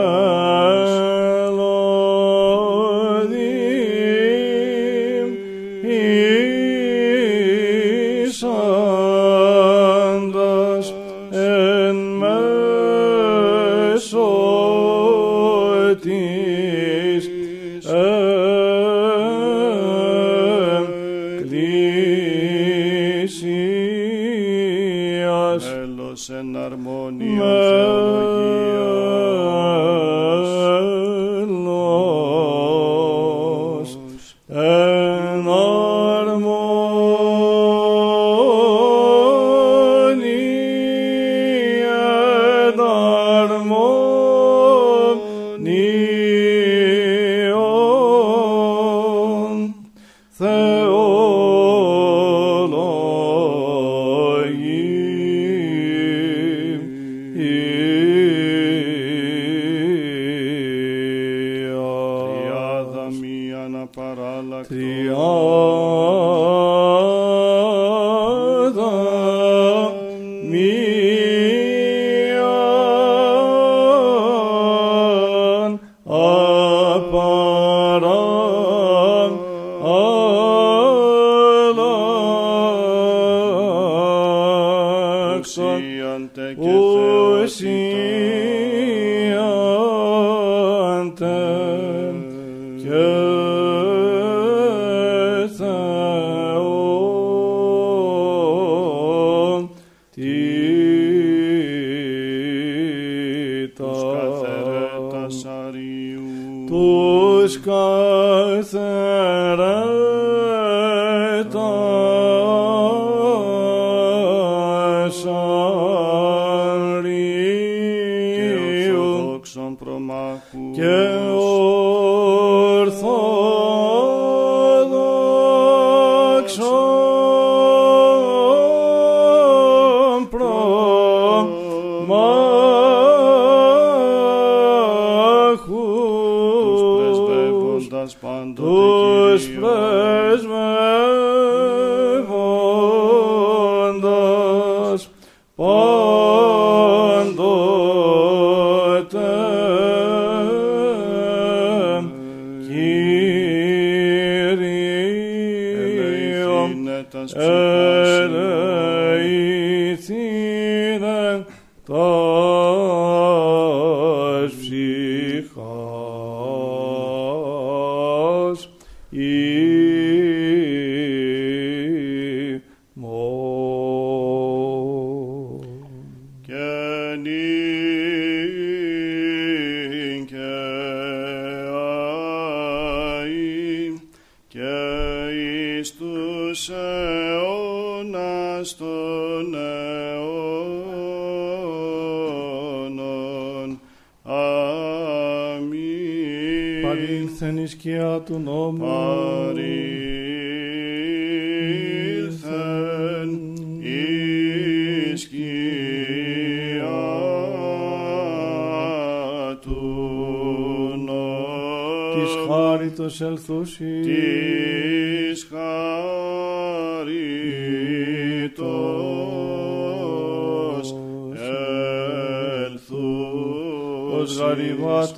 Speaker 2: Και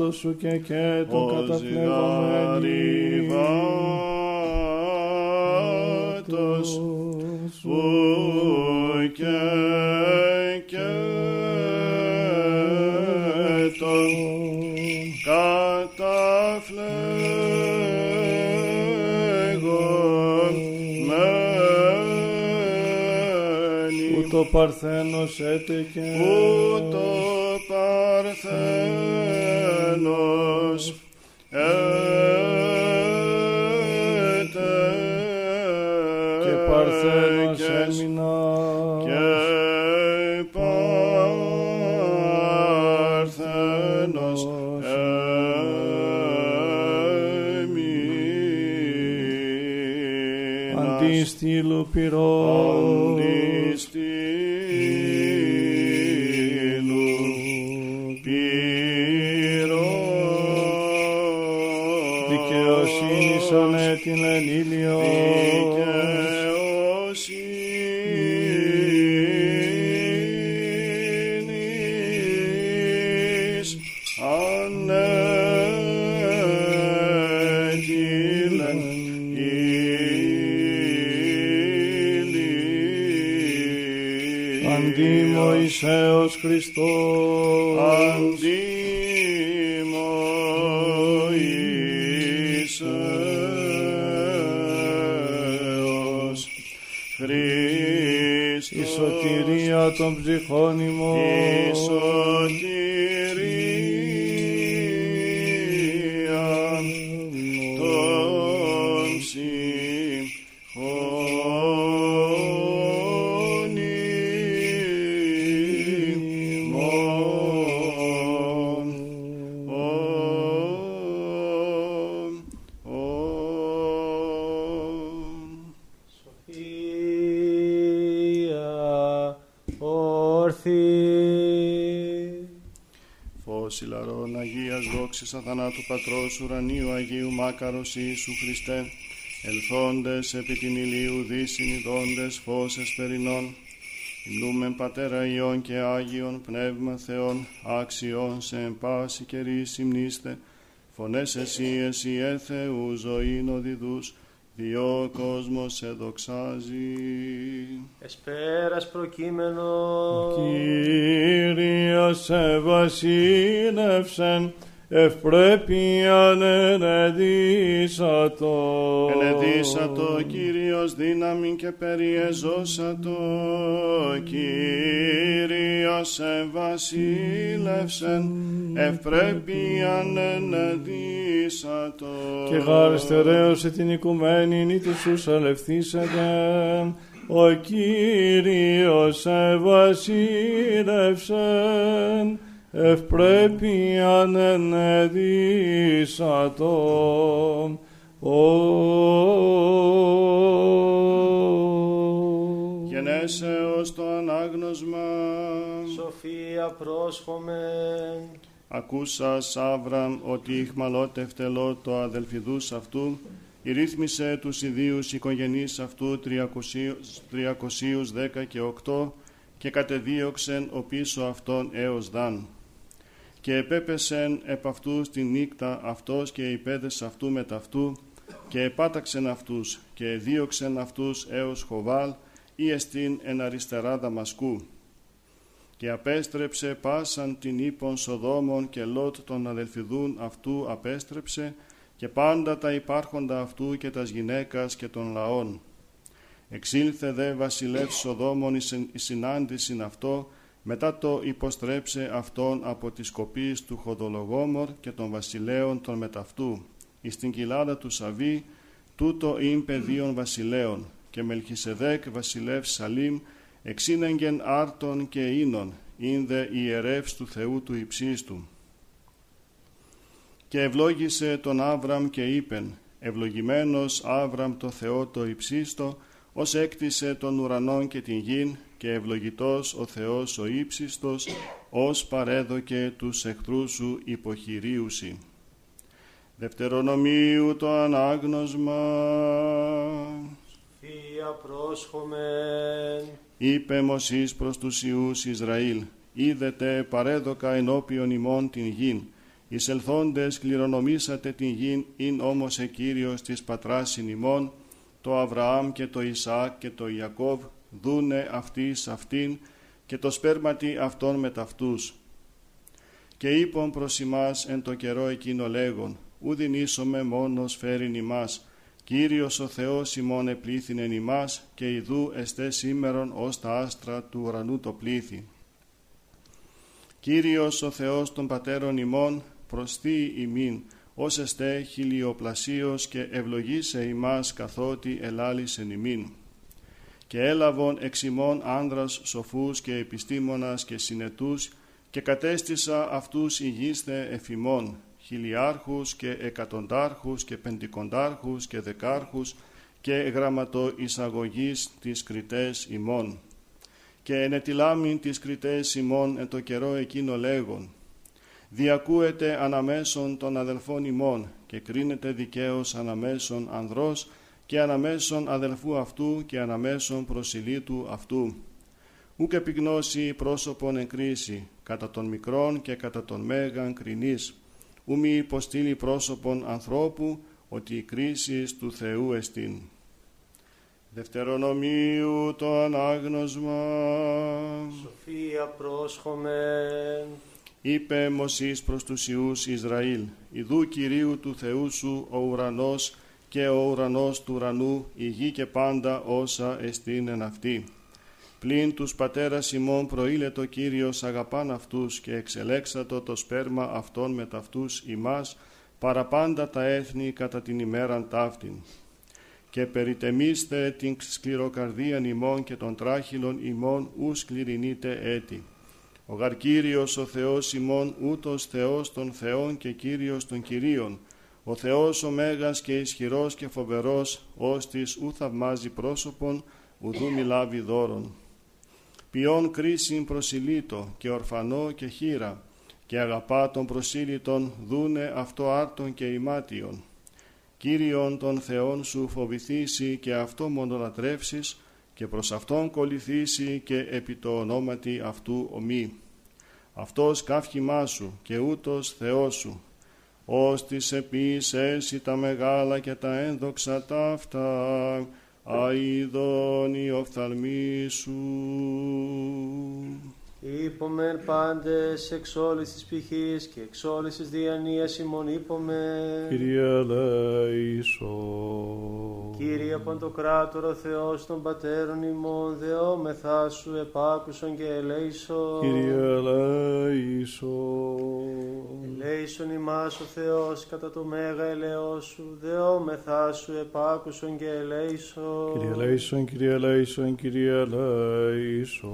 Speaker 3: θάνατο σου και και το καταπλεγωμένοι
Speaker 2: βάτος σου και και το καταφλεγωμένοι
Speaker 3: που το παρθένος έτεκε
Speaker 2: που
Speaker 3: το Παρθένος
Speaker 2: ε,
Speaker 3: έμεινας
Speaker 2: και Παρθένος έμεινας.
Speaker 3: αντίστηλου πυρός
Speaker 2: αθανάτου Πατρός ουρανίου Αγίου Μάκαρος Ιησού Χριστέ, ελθόντες επί την ηλίου δυσυνειδώντες φως εσπερινών, Υμνούμεν Πατέρα Υιών και Άγιον Πνεύμα Θεών, άξιον σε εν πάση καιρή συμνήστε, φωνές εσύ εσύ ε Θεού ζωήν οδηδούς, διό κόσμος σε δοξάζει.
Speaker 1: Εσπέρας προκείμενος.
Speaker 3: Κύριος ευασίλευσεν, ευπρέπειαν ενεδίσατο.
Speaker 2: Ενεδίσατο Κύριος δύναμη και περιεζώσατο Κύριος ευασίλευσεν ευπρέπειαν ενεδίσατο
Speaker 3: Και γαριστερέωσε την οικουμένη νύτου σου αλευθύσατε. Ο Κύριος ευασίλευσεν, ευπρέπειαν ενεδίσατο. Ο
Speaker 2: Γενέσεως το ανάγνωσμα
Speaker 1: Σοφία πρόσχομεν.
Speaker 2: Ακούσα Άβραμ ότι ηχμαλώτευτελό το αδελφιδούς αυτού ρύθμισε τους ιδίους οικογενείς αυτού 310 και 8 και κατεδίωξεν ο πίσω αυτόν έως δαν. Και επέπεσεν επ' αυτούς τη νύκτα αυτός και οι πέδες αυτού μετ' αυτού και επάταξεν αυτούς και δίωξεν αυτούς έως Χοβάλ ή εστίν εν αριστερά Δαμασκού και απέστρεψε πάσαν την ύπον Σοδόμων και Λότ των αδελφιδούν αυτού απέστρεψε και πάντα τα υπάρχοντα αυτού και τας γυναίκας και των λαών. Εξήλθε δε βασιλεύς Σοδόμων εις η συνάντησιν αυτό μετά το υποστρέψε αυτόν από τις κοπής του Χοδολογόμορ και των βασιλέων των μεταυτού. Εις την κοιλάδα του Σαβή τούτο ειν πεδίων βασιλέων και Μελχισεδέκ βασιλεύς Σαλήμ εξήνεγγεν άρτων και ίνων, ίνδε ιερεύς του Θεού του υψίστου. Και ευλόγησε τον Άβραμ και είπεν, ευλογημένος Άβραμ το Θεό το υψίστο, ως έκτισε τον ουρανόν και την γην, και ευλογητός ο Θεός ο ύψιστος, ως παρέδοκε τους εχθρούς σου υποχειρίουσι. Δευτερονομίου το ανάγνωσμα.
Speaker 1: Σοφία πρόσχομεν.
Speaker 2: Είπε Μωσής προς τους Ιούς Ισραήλ, «Είδετε παρέδοκα ενώπιον ημών την γην, εισελθόντες κληρονομήσατε την γην, ειν όμως ο Κύριος της πατράς ημών, το Αβραάμ και το Ισαάκ και το Ιακώβ, δούνε αυτής αυτήν και το σπέρματι αυτών με ταυτούς. Και είπον προς ημάς εν το καιρό εκείνο λέγον, ουδιν ίσομε μόνος φέρειν ημάς, Κύριος ο Θεός ημών επλήθην εν ημάς και ιδού εστέ σήμερον ως τα άστρα του ουρανού το πλήθη. Κύριος ο Θεός των πατέρων ημών προσθεί ημίν, ως εστέ χιλιοπλασίως και ευλογήσε ημάς καθότι ελάλησεν ημίν. Και έλαβον εξ ημών άνδρας σοφούς και επιστήμονας και συνετούς και κατέστησα αυτούς ηγήστε εφημών, χιλιάρχους και εκατοντάρχους και πεντηκοντάρχους και δεκάρχους και γραμματοεισαγωγής της κριτές ημών. Και ενετιλάμιν της κριτές ημών εν το καιρό εκείνο λέγον, διακούεται αναμέσων των αδελφών ημών και κρίνεται δικαίως αναμέσων ανδρός και αναμέσων αδελφού αυτού και αναμέσων προσιλήτου αυτού. Ούκ επιγνώσει πρόσωπον εν κρίση, κατά των μικρών και κατά των μέγαν κρινής, ου μη υποστήλει πρόσωπον ανθρώπου, ότι η κρίση του Θεού εστίν. Δευτερονομίου το ανάγνωσμα.
Speaker 1: Σοφία πρόσχομεν.
Speaker 2: Είπε Μωσής προς τους Ιούς Ισραήλ, «Ιδού Κυρίου του Θεού σου ο ουρανός και ο ουρανός του ουρανού, η γη και πάντα όσα εστίν εν αυτή. Πλην τους πατέρας ημών προήλετο Κύριος αγαπάν αυτούς και εξελέξατο το σπέρμα αυτών με ταυτούς ημάς παραπάντα τα έθνη κατά την ημέραν ταύτην. Και περιτεμίστε την σκληροκαρδίαν ημών και των τράχυλων ημών ους σκληρινείτε έτη. Ο γαρ Κύριος ο Θεός ημών ούτως Θεός των Θεών και Κύριος των Κυρίων, ο Θεός ο Μέγας και ισχυρός και φοβερός, ώστις ου θαυμάζει πρόσωπον, ουδού μιλάβει δώρον. Ποιόν κρίσιν προσιλήτω και ορφανό και χείρα, και αγαπά των προσήλυτων δούνε αυτό άρτον και ημάτιον. Κύριον των Θεών σου φοβηθήσει και αυτό μονολατρεύσεις και προς Αυτόν κολληθήσει και επί το ονόματι Αυτού ομή. Αυτός καύχημά σου και ούτως Θεός σου, ως της επίσης τα μεγάλα και τα ένδοξα ταύτα, αηδόν η οφθαλμή σου.
Speaker 1: Υπομεν πάντες εξ όλης της πηχής και εξ όλης της διανοίας ημών υπομεν.
Speaker 3: Κύριε Λέησο.
Speaker 1: Κύριε Παντοκράτορο Θεός των Πατέρων ημών, δεόμεθά σου επάκουσον και ελέησον.
Speaker 3: Κύριε Λέησο.
Speaker 1: Ελέησον ημάς ο Θεός κατά το μέγα ελαιός σου, δεόμεθά σου επάκουσον και ελέησον.
Speaker 3: Κύριε Λέησον, Κύριε Λέησον, Κύριε Λέησον.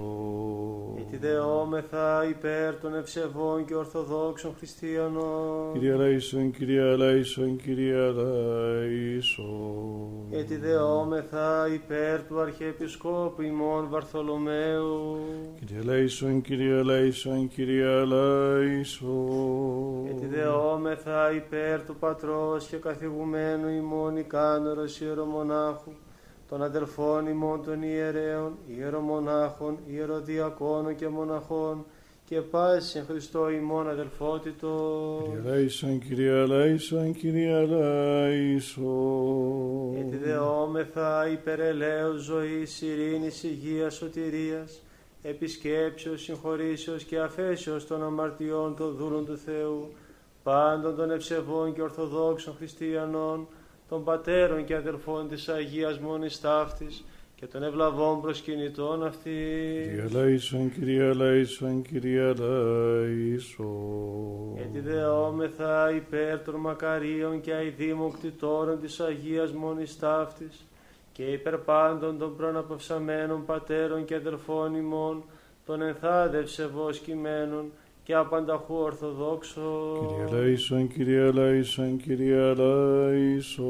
Speaker 1: Γιατί δεόμεθα υπέρ των ευσεβών και ορθοδόξων χριστιανών.
Speaker 3: Κύριε Λέησον, Κύριε Λέησον, Κύριε Λέησον.
Speaker 1: Γιατί δεόμεθα υπέρ του Αρχιεπισκόπου ημών Βαρθολομαίου.
Speaker 3: Κύριε Λέησον, Κύριε Λέησον, Κύριε Λέησον.
Speaker 1: Γιατί δεόμεθα υπέρ του Πατρός και καθηγουμένου ημών Ικάνωρος Ιερομονάχου, των αδελφών ημών των ιερέων, ιερομονάχων, ιεροδιακόνων και μοναχών, και πάση εν Χριστώ ημών αδελφότητο.
Speaker 3: Κύριε Λέησον, Κύριε Λέησον, Κύριε Λέησον.
Speaker 1: Γιατί δεόμεθα υπερελαίος ζωής, ειρήνης, υγείας, σωτηρίας, επισκέψεως, συγχωρήσεως και αφέσεως των αμαρτιών των δούλων του Θεού, πάντων των ευσεβών και ορθοδόξων χριστιανών, των πατέρων και αδελφών της Αγίας Μόνης Ταύτης και των ευλαβών προσκυνητών αυτή.
Speaker 3: Κύριε Λέησον, Κύριε Λέησον, Κύριε Λέησον.
Speaker 1: Γιατί δεόμεθα υπέρ των μακαρίων και αηδήμων κτητόρων της Αγίας Μόνης Ταύτης και υπέρ πάντων των προναπαυσαμένων πατέρων και αδελφών ημών, των ενθάδευσε βοσκημένων και απανταχού ορθοδόξων.
Speaker 3: Κύριε Λέησον, Κύριε Λέησον, Κύριε Λέησον.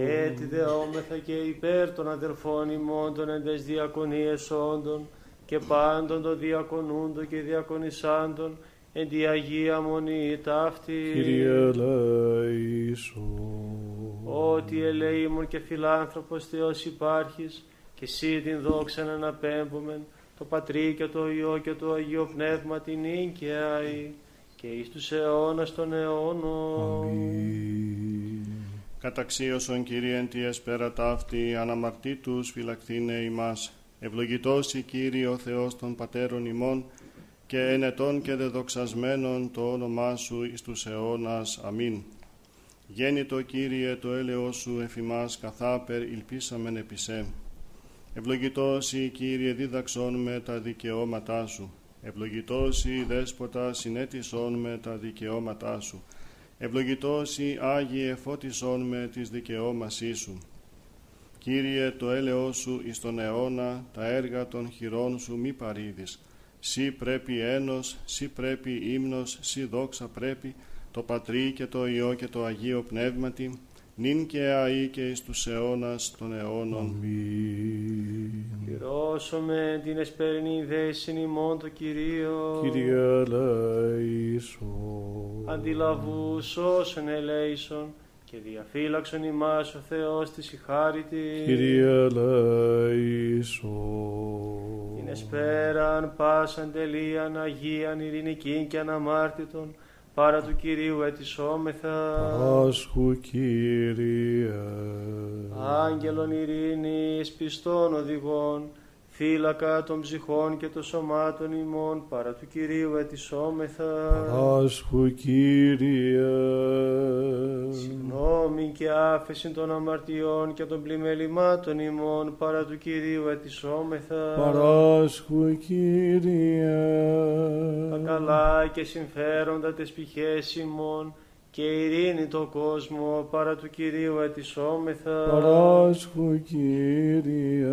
Speaker 1: Έτσι δεόμεθα και υπέρ των αδελφών ημών των εντες διακονίες όντων και πάντων των διακονούντων και διακονισάντων εν τη Αγία Μονή ταύτη.
Speaker 3: Κύριε Λέησον.
Speaker 1: Ότι ελεήμων και φιλάνθρωπος Θεός υπάρχεις και εσύ την δόξα να αναπέμπομεν το Πατρί και το Υιό και το Αγίο Πνεύμα την νίκαια και εις τους αιώνας των αιώνων.
Speaker 3: Αμήν.
Speaker 2: Καταξίωσον Κύριε εν τη εσπέρα ταύτη, αναμαρτήτους φυλακτήνε ημάς. Ευλογητός η Κύριε ο Θεός των Πατέρων ημών, και ενετών και δεδοξασμένων το όνομά Σου εις τους αιώνας. Αμήν. Γέννητο Κύριε το έλεος Σου εφημάς καθάπερ ηλπίσαμεν επισέ. Ευλογητός η Κύριε δίδαξον με τα δικαιώματά Σου. Ευλογητός η Δέσποτα συνέτησον με τα δικαιώματά Σου. Ευλογητός η Άγιε φώτισον με τις δικαιώμασή Σου. Κύριε το έλεος Σου εις τον αιώνα, τα έργα των χειρών Σου μη παρήδεις. Σύ πρέπει ένος, σύ πρέπει ύμνος, σύ δόξα πρέπει, το Πατρί και το Υιό και το Αγίο Πνεύματι, νυν και αεί και εις τους αιώνας των αιώνων.
Speaker 3: Αμήν.
Speaker 1: Πληρώσουμε την εσπερινή δέσιν ημών το Κυρίο.
Speaker 3: Κύριε Λέησον.
Speaker 1: Αντιλαβούς όσων ελέησον και διαφύλαξον ημάς ο Θεός της η χάριτη.
Speaker 3: Κύριε Λέησον.
Speaker 1: Την εσπέραν πάσαν τελείαν Αγίαν ειρηνικήν και αναμάρτητον παρά του Κυρίου ετισόμεθα.
Speaker 3: Πάσχου Κύριε.
Speaker 1: Άγγελων ειρήνης πιστών οδηγών, φύλακα των ψυχών και των σωμάτων ημών, παρά του Κυρίου ετισόμεθα.
Speaker 3: Παράσχου Κύριε.
Speaker 1: Συγγνώμη και άφεση των αμαρτιών και των πλημελημάτων ημών, παρά του Κυρίου ετισόμεθα.
Speaker 3: Παράσχου Κύριε.
Speaker 1: Τα καλά και συμφέροντα τες πηχές ημών, και ειρήνη το κόσμο, παρά του Κυρίου ετισόμεθα.
Speaker 3: Παράσχου Κύριε.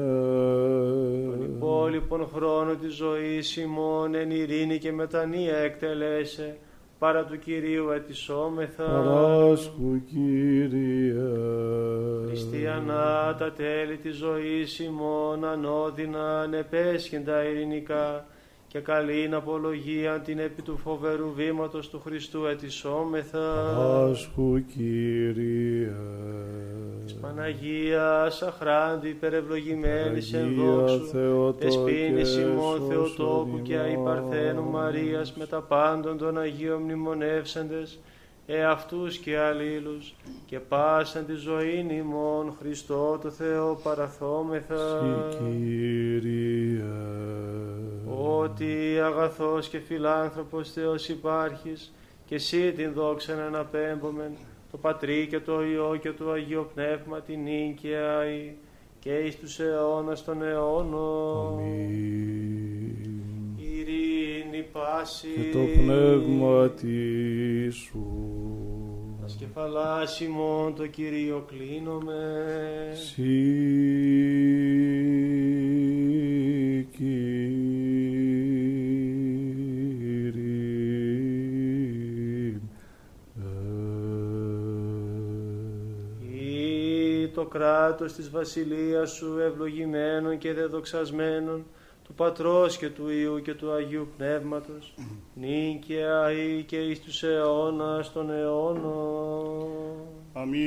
Speaker 1: Τον υπόλοιπον χρόνο της ζωής ημών εν ειρήνη και μετανία εκτελέσε, παρά του Κυρίου ετισόμεθα.
Speaker 3: Παράσχου Κύριε.
Speaker 1: Χριστιανά τα τέλη της ζωής ημών ανώδυνα ανεπέσχυντα ειρηνικά και καλήν απολογία την επί του φοβερού βήματος του Χριστού ετισόμεθα.
Speaker 3: Παράσχου Κύριε.
Speaker 1: Της Παναγίας αχράντη υπερευλογημένης εν
Speaker 3: Αγία
Speaker 1: δόξου,
Speaker 3: Θεοτόκες,
Speaker 1: Εσπίνης ημών
Speaker 3: σώσον
Speaker 1: Θεοτόκου και αη
Speaker 3: ημάς.
Speaker 1: Παρθένου Μαρίας με τα πάντων των Αγίων μνημονεύσαντες, εαυτούς και αλλήλους, και πάσαν τη ζωήν ημών Χριστό το Θεό παραθόμεθα.
Speaker 3: Συ Κύριε.
Speaker 1: Ότι αγαθός και φιλάνθρωπος Θεός υπάρχεις και εσύ την δόξα να αναπέμπομεν το Πατρί και το Υιό και το Αγίο Πνεύμα την νυν και αη και εις τους αιώνας των αιώνων.
Speaker 3: Αμήν.
Speaker 1: Ειρήνη πάση
Speaker 3: Και το πνεύμα της σου.
Speaker 1: Τας κεφαλάς ημών το Κυρίο κλείνομαι.
Speaker 3: Συ
Speaker 1: το κράτος της βασιλείας σου ευλογημένων και δεδοξασμένων του Πατρός και του Υιού και του Αγίου Πνεύματος νυν και αεί και εις τους αιώνας των αιώνων.
Speaker 2: Αμήν.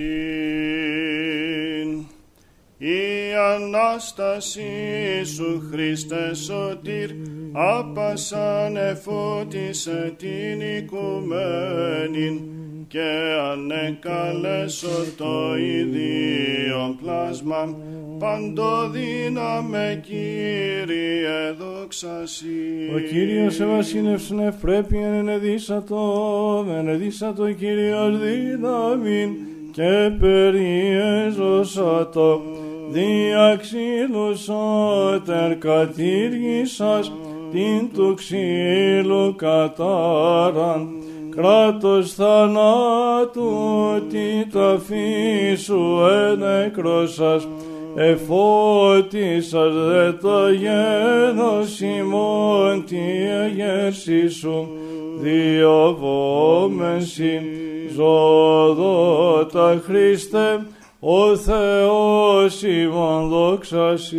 Speaker 2: Η Ανάσταση σου Χριστέ σωτήρ άπασαν εφώτισε την οικουμένην και ανεκαλέσω το ίδιο πλάσμα παντοδύναμε Κύριε δόξα Συ.
Speaker 3: Ο Κύριος ευασύνευσον ευπρέπειαν ενεδίσατο, ενεδίσατο Κύριος δύναμιν και περιέζωσατο διαξύλους ότερ κατήργησας την του ξύλου κατάραν κράτος θανάτου τι ταφή σου ενεκρόσας εφώτισας δε το γένος ημών τη αγέρση σου διαβόμενσι ζωδότα Χριστέ ο Θεός ημών δόξα Συ.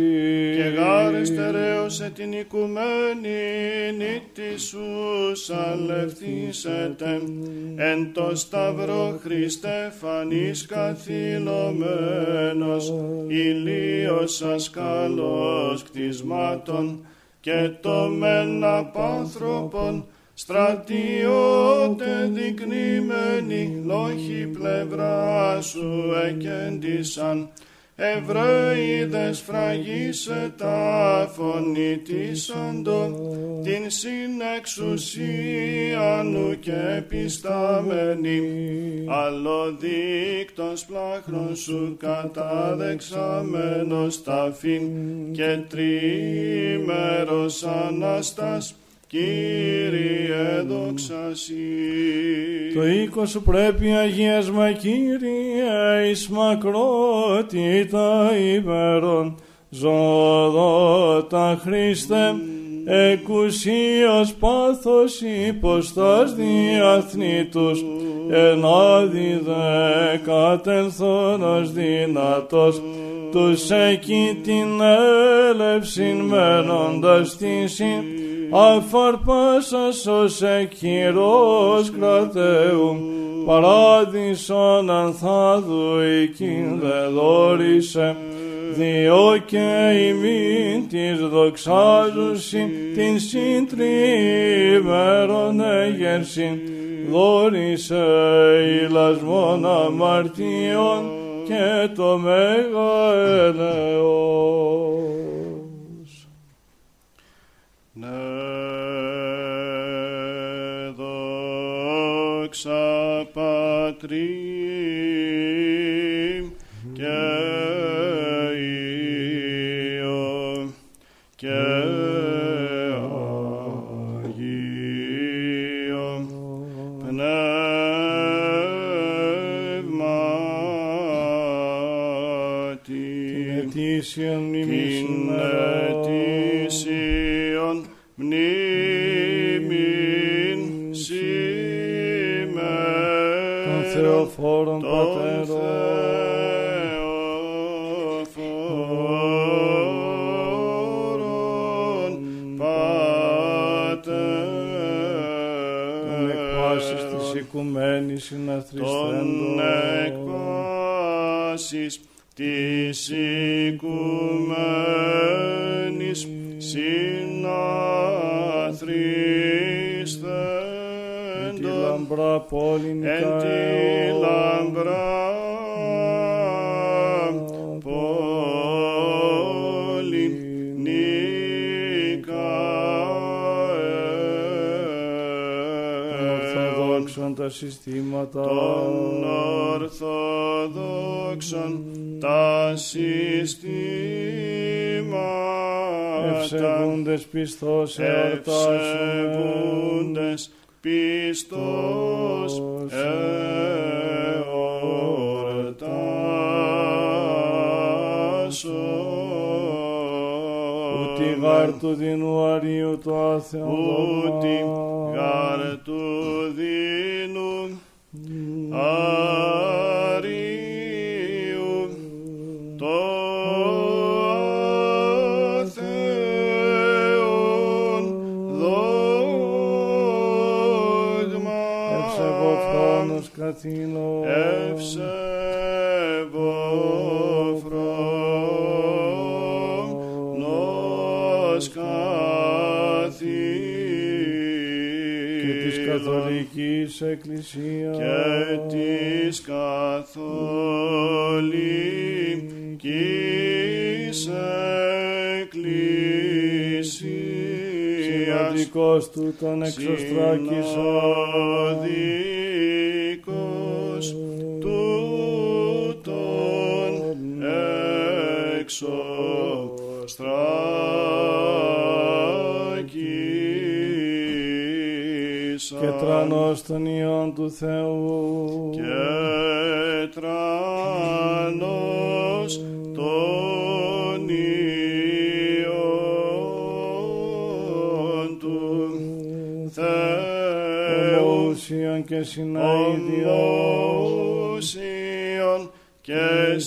Speaker 2: Και γάρε στερέωσε την οικουμένη νύτη σου σαλευθήσετε εν το σταυρό Χριστέ φανής καθυλωμένος ηλίος ασκάλος κτισμάτων και το μεν απάνθρωπον στρατιώτε δεικνύμενοι λόγοι πλευρά σου εκέντησαν Εβραίοι σφραγίσε τα φωνητήσαντο την συνεξουσία νου και πιστάμενη αλλοδείκτος πλάχρον σου κατάδεξαμενος ταφήν. Και τρίμερος Αναστάς Κύριε δόξα Συ.
Speaker 3: Το οίκο σου πρέπει αγίασμα Κύριε εις μακρότητα ημερών. Ζωδότα Χριστέ εκουσίως πάθος υποστάς διαθνήτους ενάδει δεκατενθόνος δυνατός τους εκεί την έλευσιν μένοντας την συν αφαρπάσας ως εκχειρός κρατέου παράδεισον ανθάδου εκείν δε δόρισε διό και ημίν της δοξάζουσιν την συντριμέρον έγερσιν δόρισε ηλασμόν αμαρτιών και το μέγα ελεός.
Speaker 2: Πατρί
Speaker 3: συστήματα.
Speaker 2: των Ορθοδόξων τα συστήματα
Speaker 3: Ευσεβούντες πιστός εορτάσουμε.
Speaker 2: ευσεβούντες πιστός εορτάσω
Speaker 3: Ούτι γάρ του Δινουαρίου το άθεον Καθολικής Εκκλησίας.
Speaker 2: Και της καθολικής εκκλησίας.
Speaker 3: Συνοδικός του τον εξωστράκησον τρανός των Υιών του Θεού.
Speaker 2: Και τρανός των Υιών του Θεού.
Speaker 3: Ομοούσιον και συναίδιος.
Speaker 2: Ομούσιον και
Speaker 3: πρώτων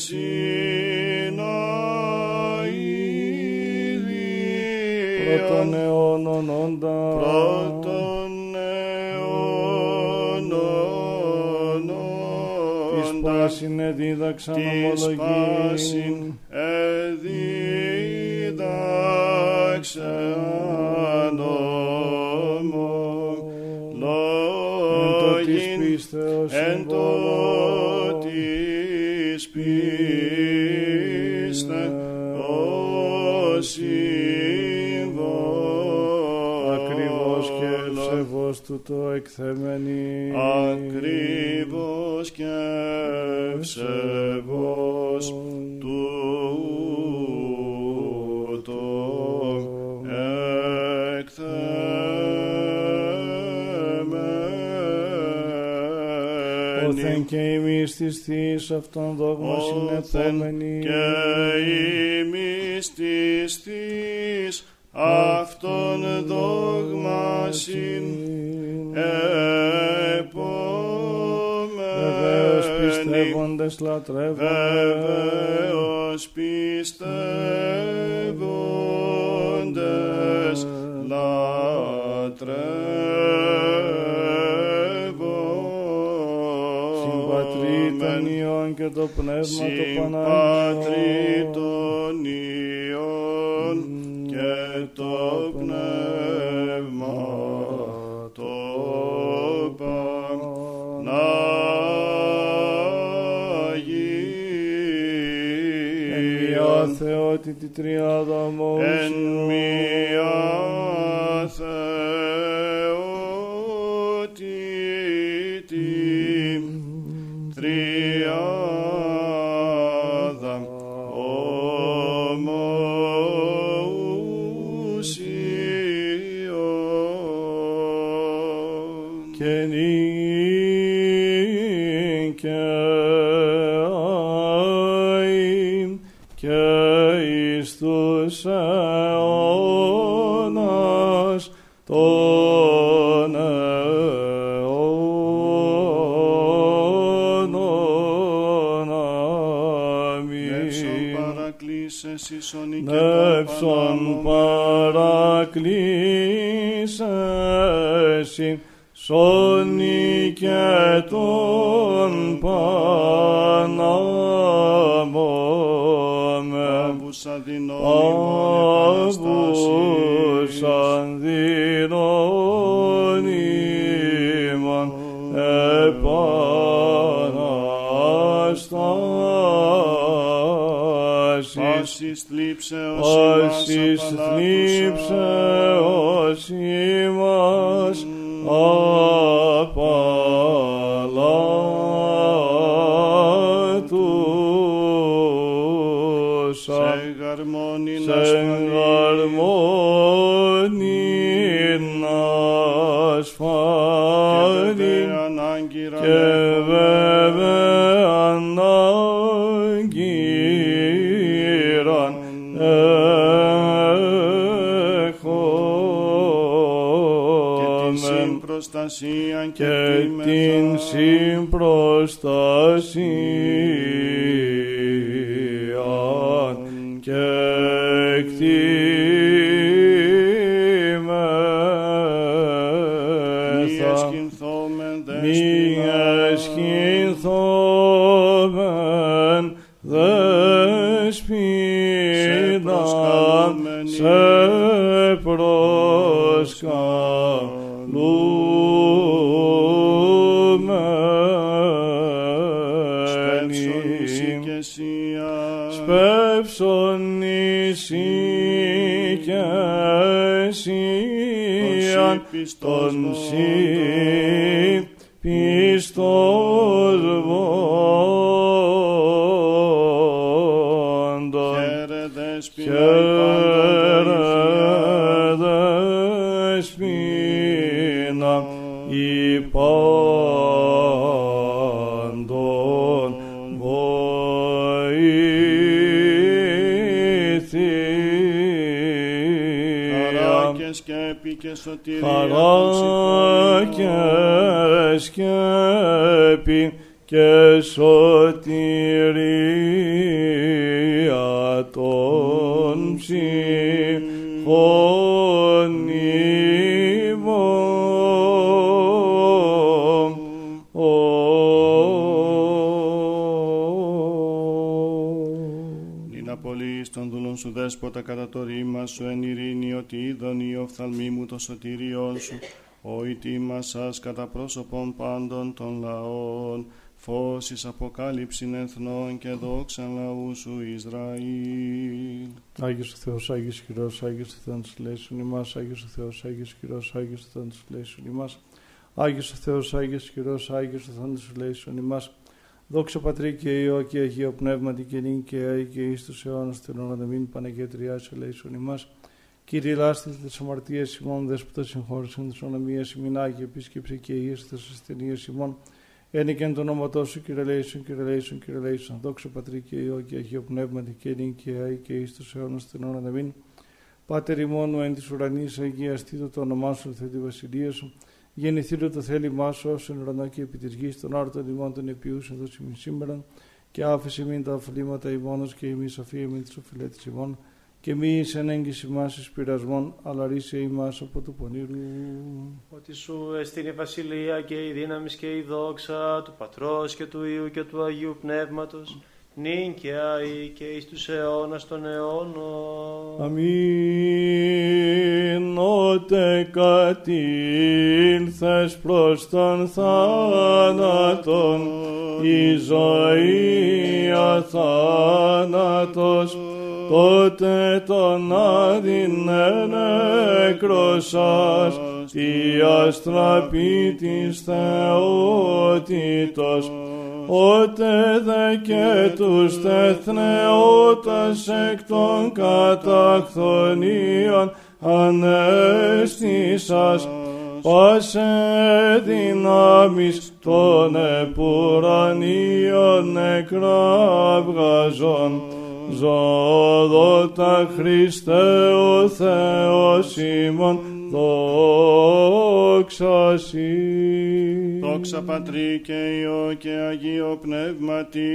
Speaker 3: πάσιν εδίδαξαν
Speaker 2: της
Speaker 3: ομολογήν
Speaker 2: πάσιν εδίδαξαν
Speaker 3: εν το της
Speaker 2: ομολογήν
Speaker 3: πίστεως
Speaker 2: εν το
Speaker 3: συμβόλο
Speaker 2: της πίστε ως σύμβολο
Speaker 3: ακριβώς και ευσεβώς του το εκθεμένη
Speaker 2: ακριβώς και ευσεβώς τούτο εκθεμένη
Speaker 3: Όθεν και εμείς της θείς αυτών δόγμα
Speaker 2: Όθεν
Speaker 3: συνεπόμενοι
Speaker 2: και
Speaker 3: πιστεύοντες λατρεύονται
Speaker 2: Βεβαίως πιστεύοντες
Speaker 3: Συμπατρί των
Speaker 2: λατρεύομεν
Speaker 3: Υιών και το Πνεύμα το
Speaker 2: Συμπατρί
Speaker 3: Πανάγιο
Speaker 2: των Υιών και το Πνεύμα
Speaker 3: θεότητη τριάδα
Speaker 2: εν
Speaker 3: ομοούσιον
Speaker 2: μία
Speaker 3: παρακλήσεσιν σώνη και τον Παναμόμεν
Speaker 2: Άβους αδεινών ημών
Speaker 3: Αβούς
Speaker 2: επαναστάσεις.
Speaker 3: ανδυνών επαναστάσεις.
Speaker 2: Πάσης θλίψεως ημάς
Speaker 3: Πάσης
Speaker 2: Μη
Speaker 3: εκτίμεθα
Speaker 2: εσχυνθόμεν
Speaker 3: μη
Speaker 2: δέσποινα.
Speaker 3: εσχυνθόμεν δεσπίνα
Speaker 2: προσκαλούμενοι.
Speaker 3: σε
Speaker 2: Σπεύσον
Speaker 3: εσίαν τον και
Speaker 2: συμφωνιών.
Speaker 3: σκέπη και σωτηρία των ψυχών.
Speaker 2: Νίνα πολύ των δούλων σου δέσποτα κατά το ρήμα σου εν ειρήνη ότι είδον η οφθαλμή μου το σωτήριόν σου ο ητήμα σας κατά πρόσωπον πάντων των λαών φως εις αποκάλυψην εθνών και δόξαν λαού σου Ισραήλ.
Speaker 3: Άγιος ο Θεός, Άγιος χειρός, Άγιος ο Θεός λέησον ημάς, Άγιος ο Θεός, Άγιος χειρός, Άγιος ο Θεός λέησον ημάς. Άγιος ο Θεός, Άγιος χειρός, Άγιος ο Θεός λέησον ημάς. Δόξα Πατρί και Υιό και Αγίο Πνεύματι και νύν και αεί και εις τους αιώνας των αιώνων αμήν Παναγία Τριάς ελέησον ημάς. Κύριε λάστε τις αμαρτίες ημών, δέσποτα συγχώρησαν τις ονομίες ημών, Άγιε επίσκεψε και ίες τις ασθενείες ημών. Ένι και εν το όνομα σου, Κύριε Λέησον, Κύριε Λέησον, Κύριε Λέησον. Δόξα Πατρί και Υιό και Αγίο Πνεύματι και νύν και αεί και εις τους αιώνας των αιώνων αμήν. Πάτερ ημών εν της ουρανής, αγιαστήτω το όνομά σου, θε τη βασιλεία σου. Γεννηθείτε το θέλημά σου, όσο εν ουρανό και επί της γης, των άρτων ημών των επιούς, εδώ ημίν σήμερα. Και άφησε μην τα αφλήματα ημώνος και ημί σοφία μην της οφειλέτης ημών. Και μη εις εν έγκυση μας εις πειρασμών, αλλά ρίσε ημάς από του πονήρου.
Speaker 1: Ότι σου εστίν η βασιλεία και η δύναμη και η δόξα του Πατρός και του Υιού και του Αγίου Πνεύματος, νυν και αεί και εις τους αιώνας των αιώνων.
Speaker 3: Αμήν, ότε κατήλθες προς τον θάνατον, η ζωή αθάνατος, τότε τον άδεινε νεκροσάς, τη αστραπή της θεότητος, Ότε δε και τους τεθνεώτας εκ των καταχθονίων ανέστησας, πάσε δυνάμεις των επουρανίων νεκράβγαζων, ζωδότα Χριστέ ο Θεός ημών, δόξα Σοι.
Speaker 2: Δόξα Πατρί και Υιό και Αγίο Πνεύματι,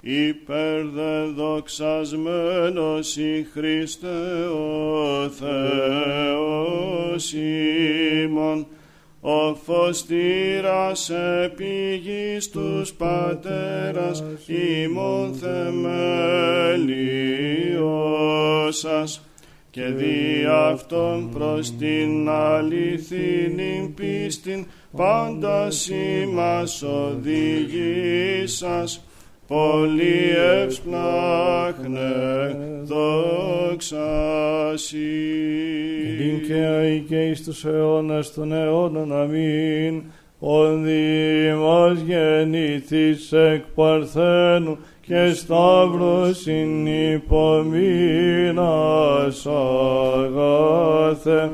Speaker 2: υπερδεδοξασμένος η Χριστέ ο Θεός ημών, ο φωστήρας επίγης τους πατέρας ημών θεμελιώσας και δι' αυτόν προς την αληθινή πίστην πάντα σήμας οδηγήσας πολύ ευσπλάχνε δόξα Σοι.
Speaker 3: Νίκαια και εις τους αιώνας των αιώνων αμήν, ο Δήμος γεννήθης εκ Παρθένου και Σταύρος συνυπομείνας αγάθε,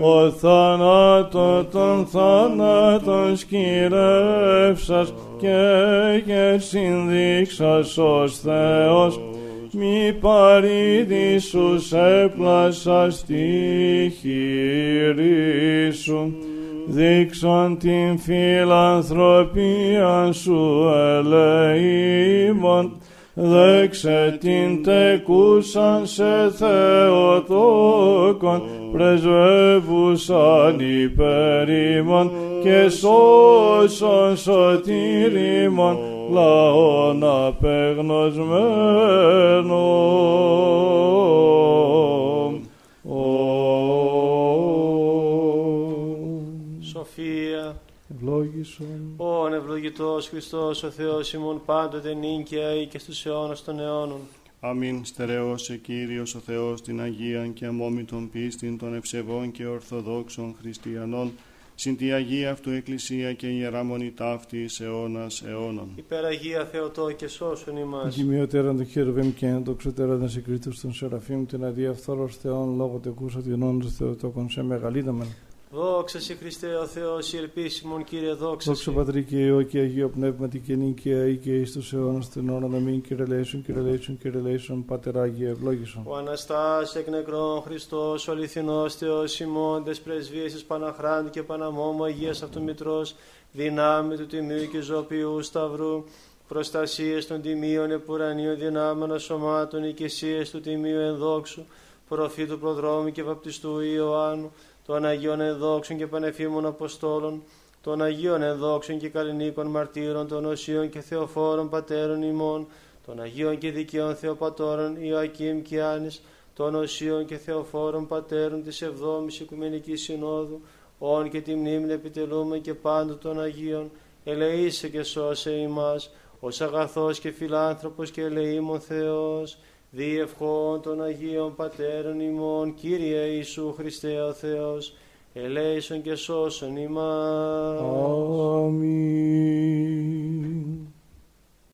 Speaker 3: ο θάνατο των θάνατων σκυρεύσας και και συνδείξας ως Θεός, μη παρήδησους έπλασα στη χειρή σου, δείξον την φιλανθρωπία σου ελεήμων, δέξε την τεκούσαν σε Θεοτόκον, πρεσβεύουσαν υπερήμων και σώσον σωτήριμον λαόν απεγνωσμένο.
Speaker 1: Σοφία,
Speaker 3: Ευλόγησον.
Speaker 1: όν ευλογητός Χριστός ο Θεός ημών πάντοτε νίκαια ή και στους αιώνας των αιώνων.
Speaker 2: Αμήν στερεώσε Κύριος ο Θεός την Αγίαν και αμόμητον πίστην των ευσεβών και ορθοδόξων χριστιανών, συν τη Αγία Αυτού Εκκλησία και Ιερά Μονή ταύτης αιώνας αιώνων.
Speaker 1: Υπεραγία Θεοτό και σώσον ημάς.
Speaker 3: Κοιμιωτέραν το χέροβεμ και εν το ξετέραν συγκρίτως των Σεραφείμ την αδιαφθόρος Θεών λόγω τεκούσα την όνος Θεοτόκον σε μεγαλύτερα
Speaker 1: Δόξα σε Χριστέ ο Θεός, η ελπίσιμον Κύριε δόξα
Speaker 3: Δόξα
Speaker 1: σε.
Speaker 3: Πατρί και Υιό και Αγίο Πνεύματι και νίκαια ή και εις τους αιώνας των αιώνων αμήν και ρελέησον και ρελέησον και ρελέησον Πατερ Άγιε ευλόγησον.
Speaker 1: Ο Αναστάς εκ νεκρών Χριστός, ο αληθινός Θεός ημών, τες πρεσβείες της Παναχράντου και Παναμόμου Αγίας Αυτομητρός, δυνάμει του Τιμίου και Ζωπιού Σταυρού, προστασίες των Τιμίων Επουρανίων δυνάμεων σωμάτων, οικεσίες του Τιμίου Ενδόξου, προφήτου Προδρόμου και Βαπτιστού Ιωάννου, των Αγίων Ενδόξων και Πανεφήμων Αποστόλων, των Αγίων Ενδόξων και Καλλινίκων Μαρτύρων, των Οσίων και Θεοφόρων Πατέρων ημών, των Αγίων και Δικαίων Θεοπατώρων Ιωακήμ και Άνης, των Οσίων και Θεοφόρων Πατέρων της Εβδόμης Οικουμενικής Συνόδου, όν και τη μνήμη επιτελούμε και πάντου των Αγίων, ελεήσε και σώσε ημάς, ως αγαθός και φιλάνθρωπος και ελεήμων Θεός, διευχών των Αγίων Πατέρων ημών, Κύριε Ιησού Χριστέ ο Θεός, ελέησον και σώσον ημάς.
Speaker 3: Αμήν.